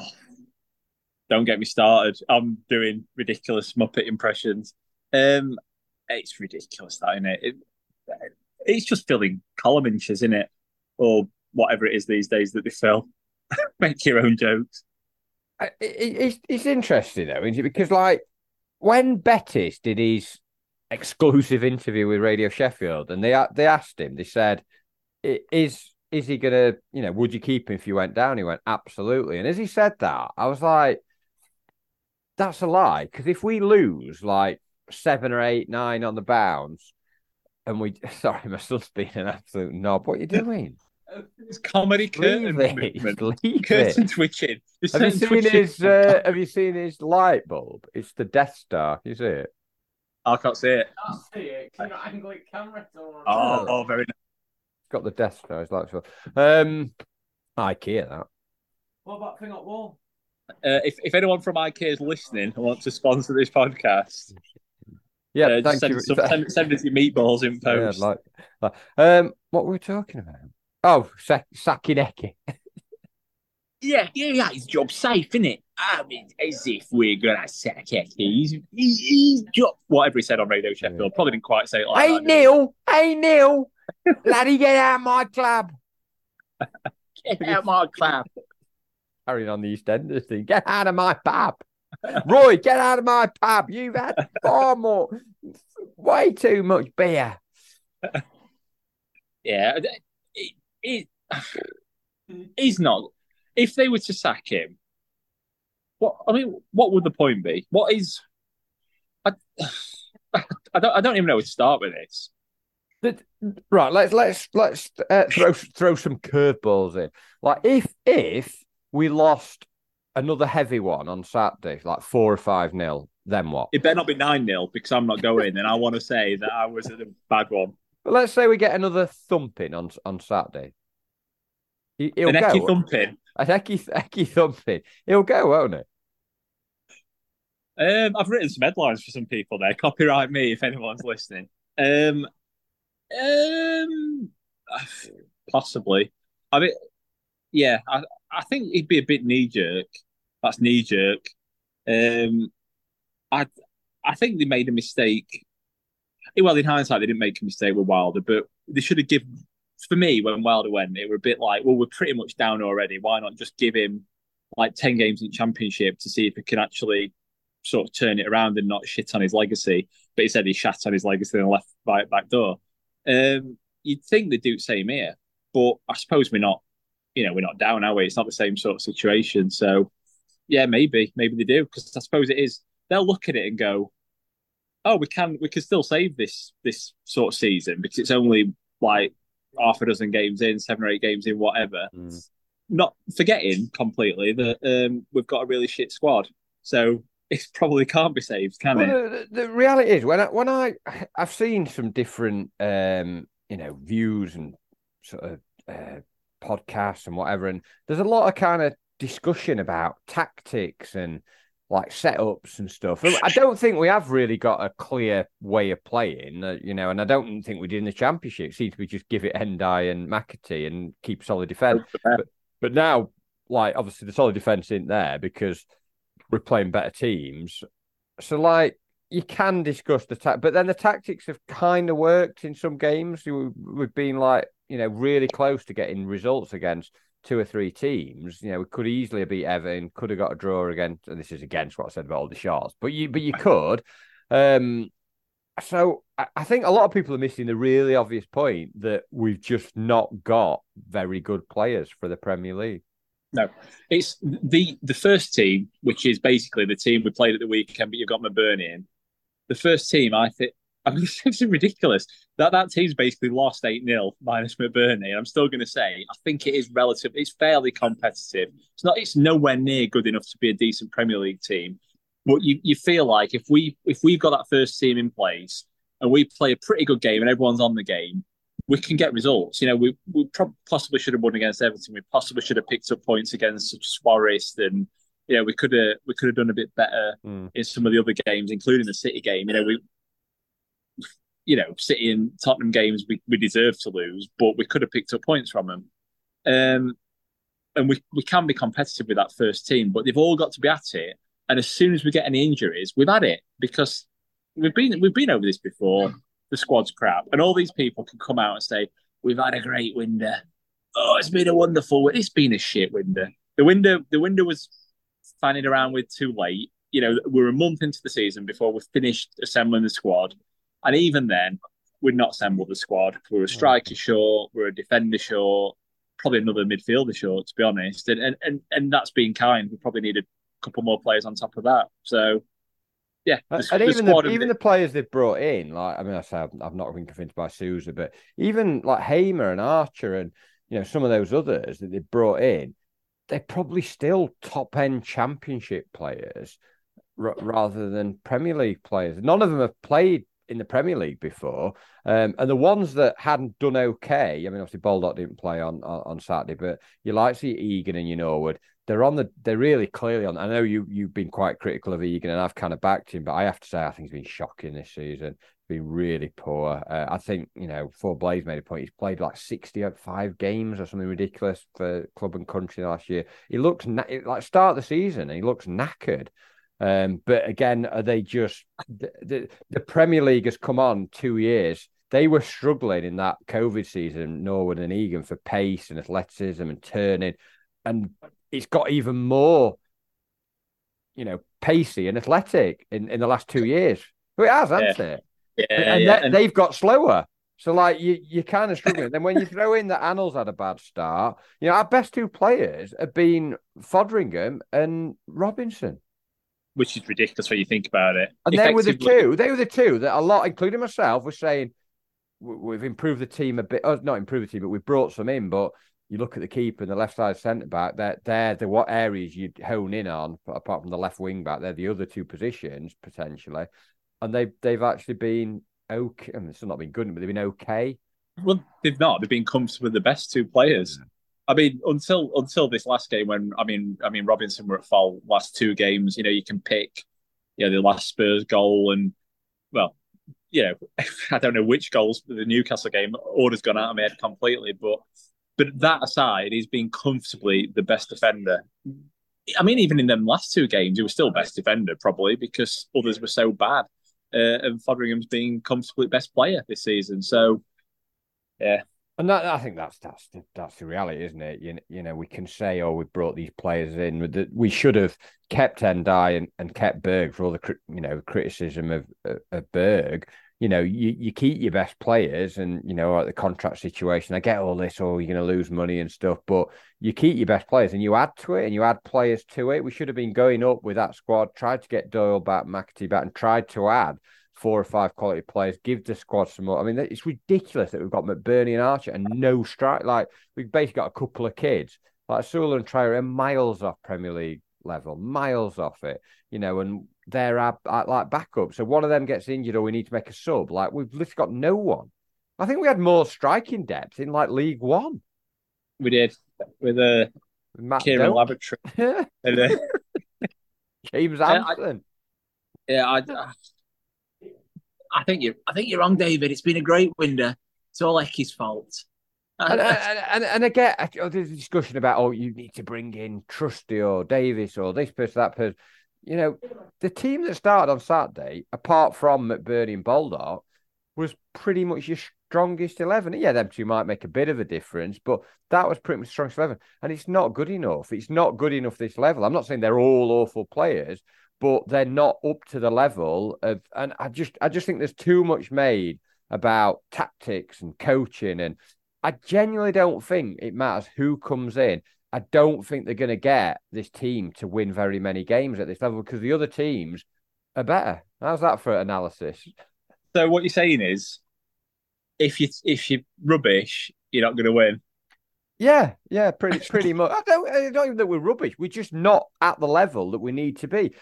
don't get me started. I'm doing ridiculous Muppet impressions. Um, it's ridiculous, that isn't it? it it's just filling column inches, isn't it? Or whatever it is these days that they fill. Make your own jokes. It's, it's interesting though, isn't it? Because like when Bettis did his exclusive interview with Radio Sheffield, and they they asked him, they said, "Is is he gonna, you know, would you keep him if you went down?" He went, "Absolutely." And as he said that, I was like, "That's a lie," because if we lose like seven or eight, nine on the bounce, and we, sorry, my son's being an absolute knob. What are you doing? It's comedy curtain Leave movement. curtain twitching. Have you seen twitching. his? Uh, have you seen his light bulb? It's the Death Star. You see it? I can't see it. I can't see it. Can you not angle it camera Oh, oh, very nice. It's got the Death Star. It's like um, IKEA that. What about thing up wall? Uh, if if anyone from IKEA is listening and wants to sponsor this podcast, yeah, uh, thank send, you. Some, send, send us your meatballs in post. Yeah, like, like, um, what were we talking about? Oh, Sa- Sakineki. yeah, yeah, yeah. His job safe, isn't it? I mean, as if we're gonna sack He's, he's, he's job. Whatever he said on Radio Sheffield, yeah. probably didn't quite say it like hey, that. Neil, hey Neil, laddie, get out of my club. get out of my club. Carrying on the EastEnders thing. Get out of my pub. Roy, get out of my pub. You've had far more, way too much beer. yeah, he, he's not. If they were to sack him, what I mean, what would the point be? What is? I, I don't. I don't even know where to start with this. Right, let's let's let's uh, throw throw some curveballs in. Like if if we lost another heavy one on Saturday, like four or five nil, then what? It better not be nine nil because I'm not going, and I want to say that I was at a bad one. But let's say we get another thumping on on Saturday. He, will An go. Ecky thumping. An Ecky, Ecky thumping. He'll go, won't it? Um, I've written some headlines for some people there. Copyright me if anyone's listening. Um, um, possibly. I mean, yeah, I, I think he'd be a bit knee jerk. That's knee jerk. Um, I, I think they made a mistake well, in hindsight, they didn't make a mistake with Wilder, but they should have given. For me, when Wilder went, it were a bit like, well, we're pretty much down already. Why not just give him like ten games in Championship to see if he can actually sort of turn it around and not shit on his legacy? But he said he shat on his legacy and left by back door. Um, you'd think they'd do the same here, but I suppose we're not. You know, we're not down, are we? It's not the same sort of situation. So, yeah, maybe, maybe they do because I suppose it is. They'll look at it and go, oh, we can we can still save this this sort of season because it's only like half a dozen games in, seven or eight games in, whatever. Mm. Not forgetting completely that um, we've got a really shit squad, so it probably can't be saved, can well, it? The, the, reality is when I when I I've seen some different um, you know views and sort of uh, podcasts and whatever, and there's a lot of kind of discussion about tactics and like setups and stuff. I don't think we have really got a clear way of playing, uh, you know, and I don't think we did in the championship. It seems we just give it Ndiaye and McAtee and keep solid defence. But, but now like obviously the solid defense isn't there because we're playing better teams. So like you can discuss the tact, but then the tactics have kind of worked in some games. We- We've been like you know really close to getting results against two or three teams. You know, we could easily beat Everton, could have got a draw against, and this is against what I said about all the shots, but you but you could. Um, so I, I think a lot of people are missing the really obvious point that we've just not got very good players for the Premier League. No, it's the the first team, which is basically the team we played at the weekend, but you've got McBurney in. The first team, I think, I mean, it's ridiculous that that team's basically lost eight 0 minus McBurney. And I'm still going to say, I think it is relative. It's fairly competitive. It's not. It's nowhere near good enough to be a decent Premier League team. But you you feel like if we if we've got that first team in place and we play a pretty good game and everyone's on the game, we can get results. You know, we, we pro- possibly should have won against Everton. We possibly should have picked up points against Forest, and you know, we could have we could have done a bit better Mm. in some of the other games, including the City game. You know, we, you know, City and Tottenham games we, we deserve to lose, but we could have picked up points from them. Um, and we we can be competitive with that first team, but they've all got to be at it. And as soon as we get any injuries, we've had it because we've been we've been over this before. The squad's crap, and all these people can come out and say we've had a great window. Oh, it's been a wonderful. win-" It's been a shit window. The window the window was fanning around with too late. You know, we're a month into the season before we finished assembling the squad, and even then, we'd not assembled the squad. We're a striker short, we're a defender short, probably another midfielder short, to be honest. And and and, and that's being kind. We probably needed a couple more players on top of that. So, yeah, the, and the even the, even the players they've brought in, like I mean, I say I've, I've not been convinced by Souza, but even like Hamer and Archer and you know some of those others that they brought in, they're probably still top end Championship players r- rather than Premier League players. None of them have played in the Premier League before, um, and the ones that hadn't done okay. I mean, obviously Baldock didn't play on on, on Saturday, but you like to see Egan and you know they're on the they're really clearly on. I know you you've been quite critical of Egan, and I've kind of backed him, but I have to say I think he's been shocking this season. Been really poor. Uh, I think you know. Before Blaze made a point, he's played like sixty five games or something ridiculous for club and country last year. He looks na- like start the season, he looks knackered. Um, but again, are they just the, the the Premier League has come on two years? They were struggling in that COVID season, Norwood and Egan, for pace and athleticism and turning, and it's got even more, you know, pacey and athletic in, in the last two years. Well, it has, hasn't it? yeah, and yeah. they- they've got slower. So like you, you're kind of struggling. then when you throw in that Annals had a bad start, you know our best two players have been Foderingham and Robinson, which is ridiculous when you think about it. and they were the two. They were the two that a lot, including myself, was saying "We- we've improved the team a bit. Oh, not improved the team, but we've brought some in. But you look at the keeper and the left side centre back. They're they're the what areas you'd hone in on, apart from the left wing back. They're the other two positions potentially, and they've they've actually been okay. I mean, it's not been good, but they've been okay. Well, they've not. They've been comfortable with the best two players. I mean, until until this last game, when I mean, I mean, Robinson were at fault last two games. You know, you can pick, you know, the last Spurs goal and, well, you know, I don't know which goals for the Newcastle game. Order's gone out of my head completely, but but that aside, he's been comfortably the best defender. I mean, even in them last two games, he was still best defender probably because others were so bad. Uh, and Foderingham's been comfortably best player this season. So, yeah, And that, I think that's that's the, that's the reality, isn't it? You, you know, we can say, "Oh, we brought these players in." that We should have kept Ndiaye and, and kept Berge for all the you know criticism of of- Berge. You know, you, you keep your best players, and you know, at the contract situation, I get all this. Oh, you're going to lose money and stuff, but you keep your best players, and you add to it, and you add players to it. We should have been going up with that squad, tried to get Doyle back, McAtee back, and tried to add four or five quality players, give the squad some more. I mean, it's ridiculous that we've got McBurney and Archer and no strike. Like we've basically got a couple of kids. Like Sewell and Trier are miles off Premier League level, miles off it, you know, and they're like backup. So one of them gets injured or we need to make a sub. Like we've literally got no one. I think we had more striking depth in like League One. we did with uh, Matt Kieran. Laboratory. And, uh, James I- I- Yeah, I, I think you. I think you're wrong, David. It's been a great window. It's all Ecky's fault. Uh, and, and, and, and I get I- oh, there's a discussion about oh you need to bring in Trusty or Davis or this person that person. You know, the team that started on Saturday, apart from McBurney and Baldock, was pretty much your strongest eleven. Yeah, them two might make a bit of a difference, but that was pretty much the strongest eleven, and it's not good enough. It's not good enough this level. I'm not saying they're all awful players, but they're not up to the level of. And I just, I just think there's too much made about tactics and coaching and I genuinely don't think it matters who comes in. I don't think they're going to get this team to win very many games at this level because the other teams are better. How's that for analysis? So what you're saying is, if you if you're rubbish, you're not going to win. Yeah, yeah, pretty pretty much. I don't, I don't even think we're rubbish. We're just not at the level that we need to be.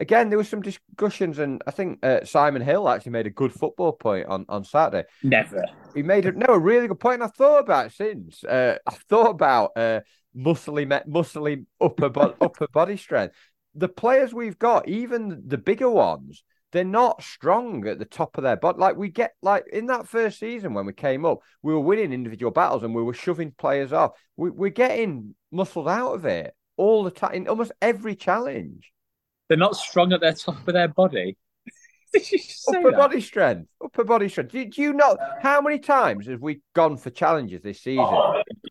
Again, there was some discussions, and I think uh, Simon Hill actually made a good football point on, on Saturday. Never. He made a, no a really good point. And I thought about it since. Uh, I thought about uh, muscly, muscly upper bo- upper body strength. The players we've got, even the bigger ones, they're not strong at the top of their body. Like we get like in that first season when we came up, we were winning individual battles and we were shoving players off. We, we're getting muscled out of it all the time in almost every challenge. They're not strong at their top of their body. Did you say upper that? body strength, upper body strength. Do, do you know how many times have we gone for challenges this season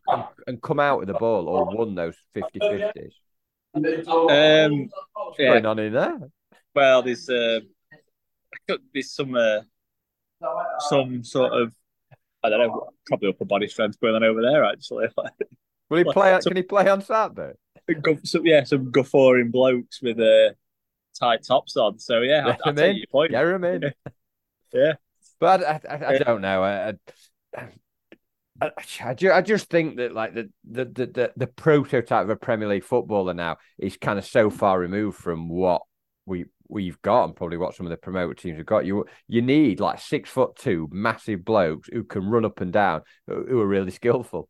and, and come out with the ball or won those 50 50s? Um, What's yeah. going on in there? well, there's uh, there's some uh, some sort of I don't know, probably upper body strength going on over there actually. Will he play? so- Can he play on Saturday? Some, yeah, some guffawing blokes with uh, tight tops on. So yeah, I, take your point. Him in. Yeah. But I, I, I don't know. I, I, I, just think that like the the the the prototype of a Premier League footballer now is kind of so far removed from what we we've got and probably what some of the promoted teams have got. You you need like six foot two massive blokes who can run up and down who who are really skillful.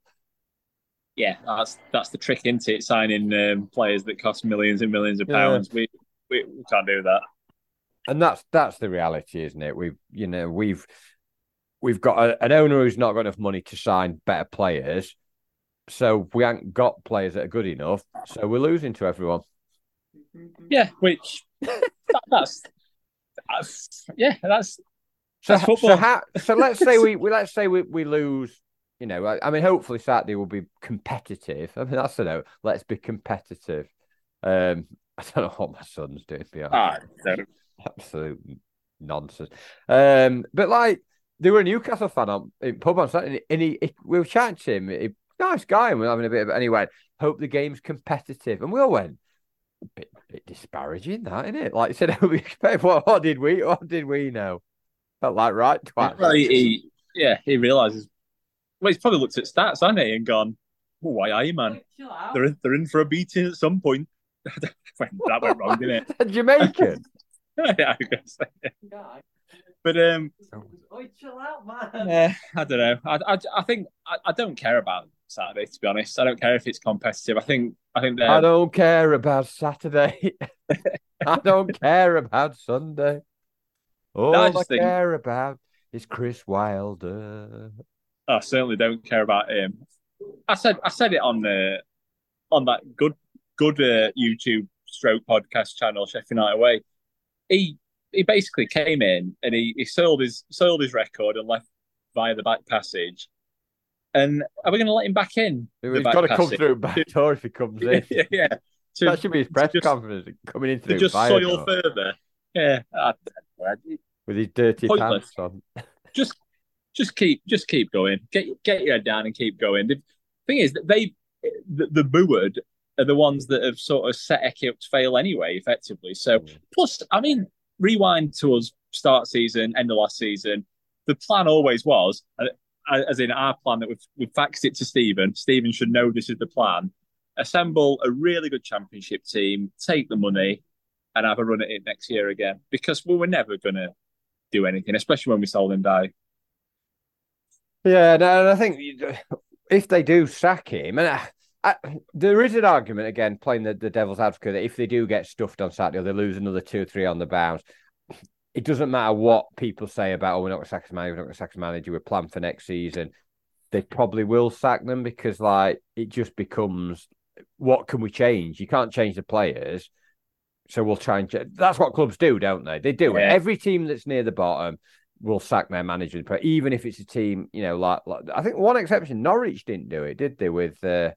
Yeah, that's that's the trick, isn't it? Signing um, players that cost millions and millions of Yeah. pounds. We, we we can't do that. and that's that's the reality, isn't it? We've you know we've we've got a, an owner who's not got enough money to sign better players, so we haven't got players that are good enough. So we're losing to everyone. Yeah, which that, that's, that's yeah, that's So, That's so football. how? So let's say we, we let's say we, we lose. You know, I, I mean, hopefully Saturday will be competitive. I mean, that's the note. Let's be competitive. Um, I don't know what my son's doing. Be honest. ah, no, absolute nonsense. Um, but like there were a Newcastle fan on in pub on Saturday, and he, he we were chatting to him. He, nice guy, and we are having a bit of anyway. Hope the game's competitive, and we all went. A bit, bit disparaging, that isn't it? Like you said, we expect- what, what did we? What did we know? Felt like right twat. Well, he, he- yeah, he realizes. Well, he's probably looked at stats, hasn't he, and gone, well, "Why are you, man? They're in, they're in for a beating at some point." that went wrong, didn't it? Jamaican. yeah, I guess. Guy. But um, Oi, chill out, man. yeah, I don't know. I I, I think I, I don't care about Saturday. To be honest, I don't care if it's competitive. I think I think I they're don't care about Saturday. I don't care about Sunday. All I I, think- care about is Chris Wilder. I certainly don't care about him. I said I said it on the on that good good uh, YouTube stroke podcast channel, Sheffield United Away. He he basically came in and he, he sold his sold his record and left via the back passage. And are we going to let him back in? He's got to come through back door if he comes in. yeah, yeah. To, that should be his press just- conference coming in through just soil door further. Yeah, ah, know. with his dirty Pointless. pants on. just just keep just keep going. Get get your head down and keep going. The thing is that they the, the booed are the ones that have sort of set Eki up to fail anyway, effectively. So mm. plus, I mean, rewind to us start season, end of last season. The plan always was, as in our plan that we've we've faxed it to Stephen. Stephen should know this is the plan. Assemble a really good championship team, take the money, and have a run at it next year again. Because we were never going to do anything, especially when we sold Ndiaye. Yeah, and I think if they do sack him, and I, I, there is an argument again playing the, the devil's advocate that if they do get stuffed on Saturday, they lose another two or three on the bounce, it doesn't matter what people say about, oh, we're not going to sack his manager, we're not going to sack his manager, we're planned for next season. they probably will sack them because like it just becomes what can we change? You can't change the players. So we'll try and ch- that's what clubs do, don't they? They do it. Every team that's near the bottom will sack their manager, even if it's a team, you know, like, like I think one exception, Norwich didn't do it, did they? With uh,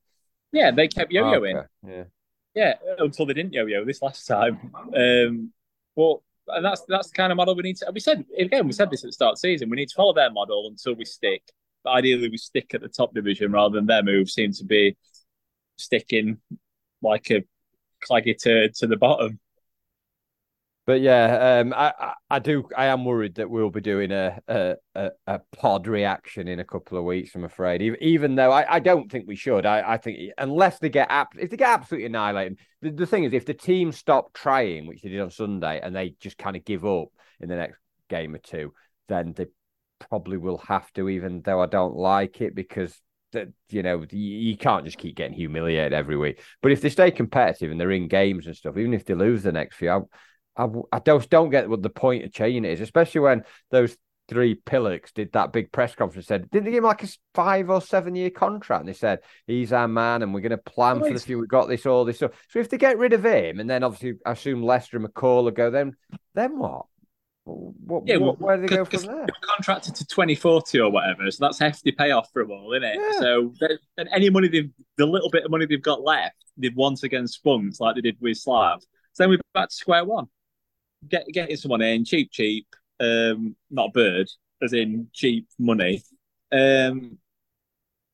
Yeah, they kept yo-yoing. Yeah. Yeah, until they didn't yo-yo this last time. Um, but and that's that's the kind of model we need to. We said again, we said this at the start of the season. We need to follow their model until we stick. But ideally, we stick at the top division rather than their move seem to be sticking like a claggy turd to the bottom. But yeah, um, I, I do I am worried that we'll be doing a a, a, pod reaction in a couple of weeks. I'm afraid, even, though I, I don't think we should. I, I think unless they get ab- if they get absolutely annihilated. The, the thing is, if the team stop trying, which they did on Sunday, and they just kind of give up in the next game or two, then they probably will have to. Even though I don't like it because that you know you, you can't just keep getting humiliated every week. But if they stay competitive and they're in games and stuff, even if they lose the next few. I, I, I don't don't get what the point of changing it is, especially when those three pillocks did that big press conference. Said didn't they give him like a five or seven year contract? And they said he's our man, and we're going to plan for the future. We've got this, all this stuff. So if they get rid of him, and then obviously I assume Lester and McCall will go, then then what? What, Yeah, what, well, where do they go from there? Contracted to 2040 or whatever, so that's hefty payoff for them all, isn't it? Yeah. So and any money they've, the little bit of money they've got left, they've once again spunked like they did with Slav. So then we're back to square one. Get getting someone in cheap, cheap, um, not a bird, as in cheap money. Um,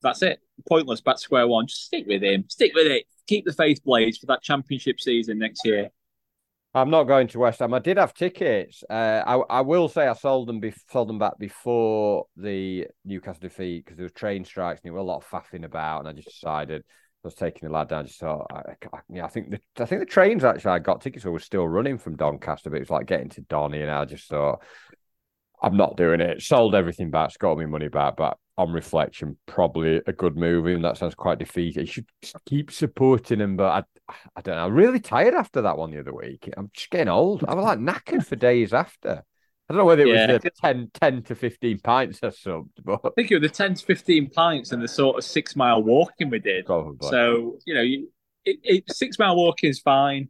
that's it. Pointless. Back to square one. Just stick with him. Stick with it. Keep the faith blades for that championship season next year. I'm not going to West Ham. I did have tickets. Uh, I I will say I sold them be- sold them back before the Newcastle defeat because there was train strikes and there were a lot of faffing about, and I just decided Was taking the lad down. Just thought, I, I, I think the I think the trains actually I got tickets were still running from Doncaster, but it was like getting to Donny, and I just thought I'm not doing it. Sold everything back, got me money back, but on reflection, probably a good move. Even that sounds quite defeated. You should keep supporting him, but I, I don't know. I'm really tired after that one the other week. I'm just getting old. I was like knackered for days after. I don't know whether it Yeah. was the 10, 10 to 15 pints or something, but I think it was the 10 to 15 pints and the sort of six mile walking we did. probably. So, you know, you, it, it, six mile walking is fine.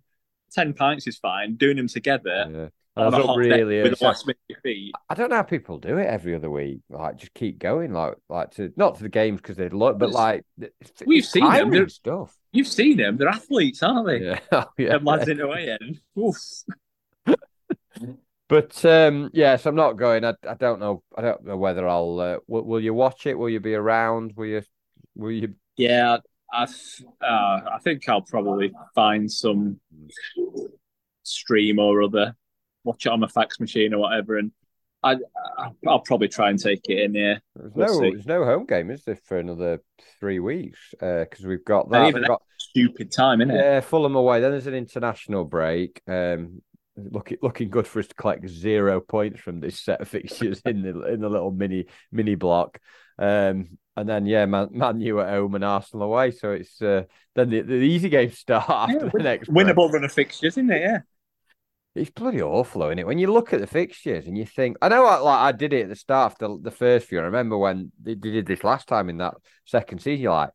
10 pints is fine. Doing them together yeah. And I on was a hot really day with the last minute defeat. I don't know how people do it every other week. Like, just keep going, like, like to not to the games because they look, but It's- like it's, We've it's seen them. They're- stuff. You've seen them. They're athletes, aren't they? Yeah, Oh, yeah. Them lads in away end. Oof. But um, yes, I'm not going. I, I don't know. I don't know whether I'll. Uh, will, will you watch it? Will you be around? Will you? Will you? Yeah, I, uh, I think I'll probably find some stream or other, watch it on my fax machine or whatever, and I, I'll probably try and take it in. Yeah, There's We'll no. see. There's no home game, is there, for another three weeks? Because we've got that. We've got stupid time, isn't it? yeah, Fulham away. Then there's an international break. Um, looking looking good for us to collect zero points from this set of fixtures in the in the little mini mini block. Um, and then yeah, Man, Man U at home and Arsenal away. So it's uh, then the, the easy games start after Yeah, the win- next break. Winnable run of fixtures, isn't it? Yeah. It's bloody awful, isn't it? When you look at the fixtures and you think, I know, I, like I did it at the start, the the first few. I remember when they, they did this last time in that second season. You're like,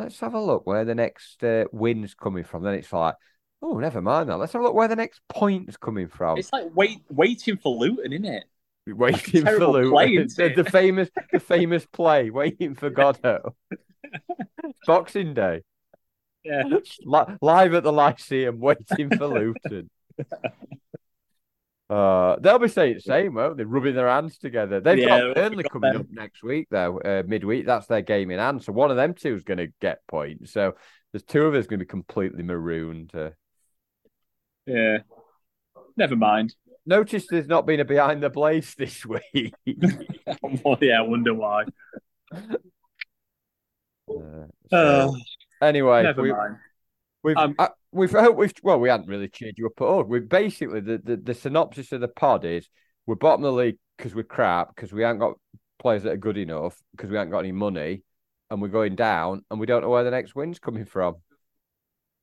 let's have a look where the next uh, win's coming from. Then it's like, oh, never mind that. Let's have a look where the next point's coming from. It's like wait, waiting for Luton, isn't it? waiting for Luton. play, the, the famous, the famous play, waiting for Godot. Boxing Day, Yeah. Li- live at the Lyceum, waiting for Luton. Uh, they'll be saying the same, won't they? Rubbing their hands together. They've Yeah, got Burnley got coming them. up next week, though. Uh, midweek, that's their game in hand. So one of them two is going to get points. So there's two of us going to be completely marooned. Uh, Yeah. Never mind. notice there's not been a behind the blades this week. well, yeah, I wonder why. Uh, so, Uh, anyway, never we, mind. We've Um, uh, we've uh, we've well, we hadn't really cheered you up at all. We basically the, the the synopsis of the pod is we're bottom of the league because we're crap because we haven't got players that are good enough because we haven't got any money, and we're going down and we don't know where the next win's coming from.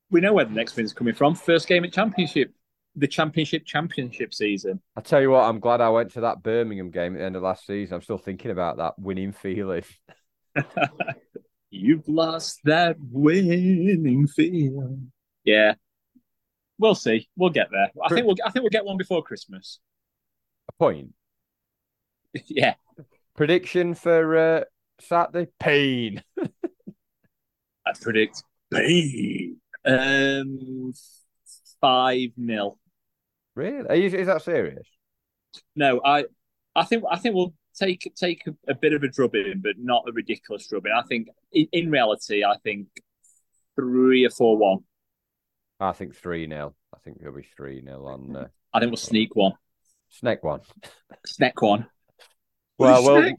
We know where the next win's coming from. First game at Championship, the Championship Championship season. I tell you what, I'm glad I went to that Birmingham game at the end of last season. I'm still thinking about that winning feeling. You've lost that winning feeling. Yeah, we'll see. We'll get there. I think we'll. I think we'll get one before Christmas. A point. yeah. Prediction for uh, Saturday? Pain. I predict pain. Um, five nil. Really? Are you, is that serious? No, I, I think I think we'll take take a, a bit of a drubbing, but not a ridiculous drubbing. I think in, in reality, I think three or four one. I think 3 0. I think it'll be 3 0 on uh, I think we'll sneak one, Snake one. snack one. Well, well, Snack?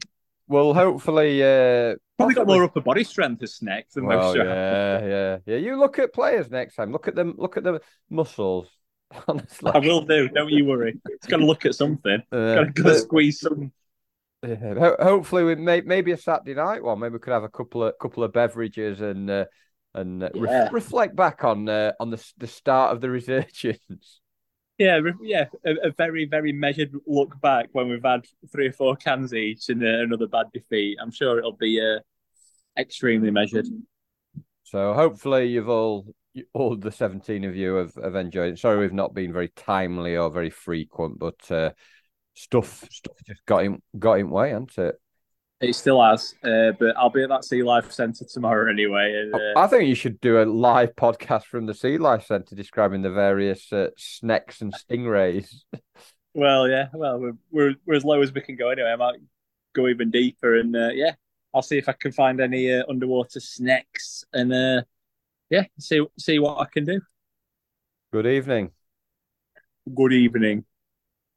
well, hopefully. Uh, Probably got more upper body strength as Snack than Well, most. yeah, yeah, yeah. You look at players next time. Look at them. Look at the muscles. Honestly, I will do. Don't you worry. It's got to look at something. Uh, Got to squeeze some. Yeah, hopefully, we may maybe a Saturday night one. Maybe we could have a couple of couple of beverages and uh, and uh, re- reflect back on uh, on the the start of the resurgence. Yeah, yeah. A, a very, very measured look back when we've had three or four cans each and uh, another bad defeat. I'm sure it'll be uh, extremely measured. So hopefully, you've all all the seventeen of you have, have enjoyed. it. Sorry, we've not been very timely or very frequent, but uh, stuff stuff just got in got in way, hasn't it? It still has, uh, but I'll be at that Sea Life Centre tomorrow anyway. And, uh, I think you should do a live podcast from the Sea Life Centre describing the various uh, snakes and stingrays. well, yeah, well, we're, we're we're as low as we can go anyway. I might go even deeper, and uh, yeah, I'll see if I can find any uh, underwater snakes, and uh, yeah, see see what I can do. Good evening. Good evening.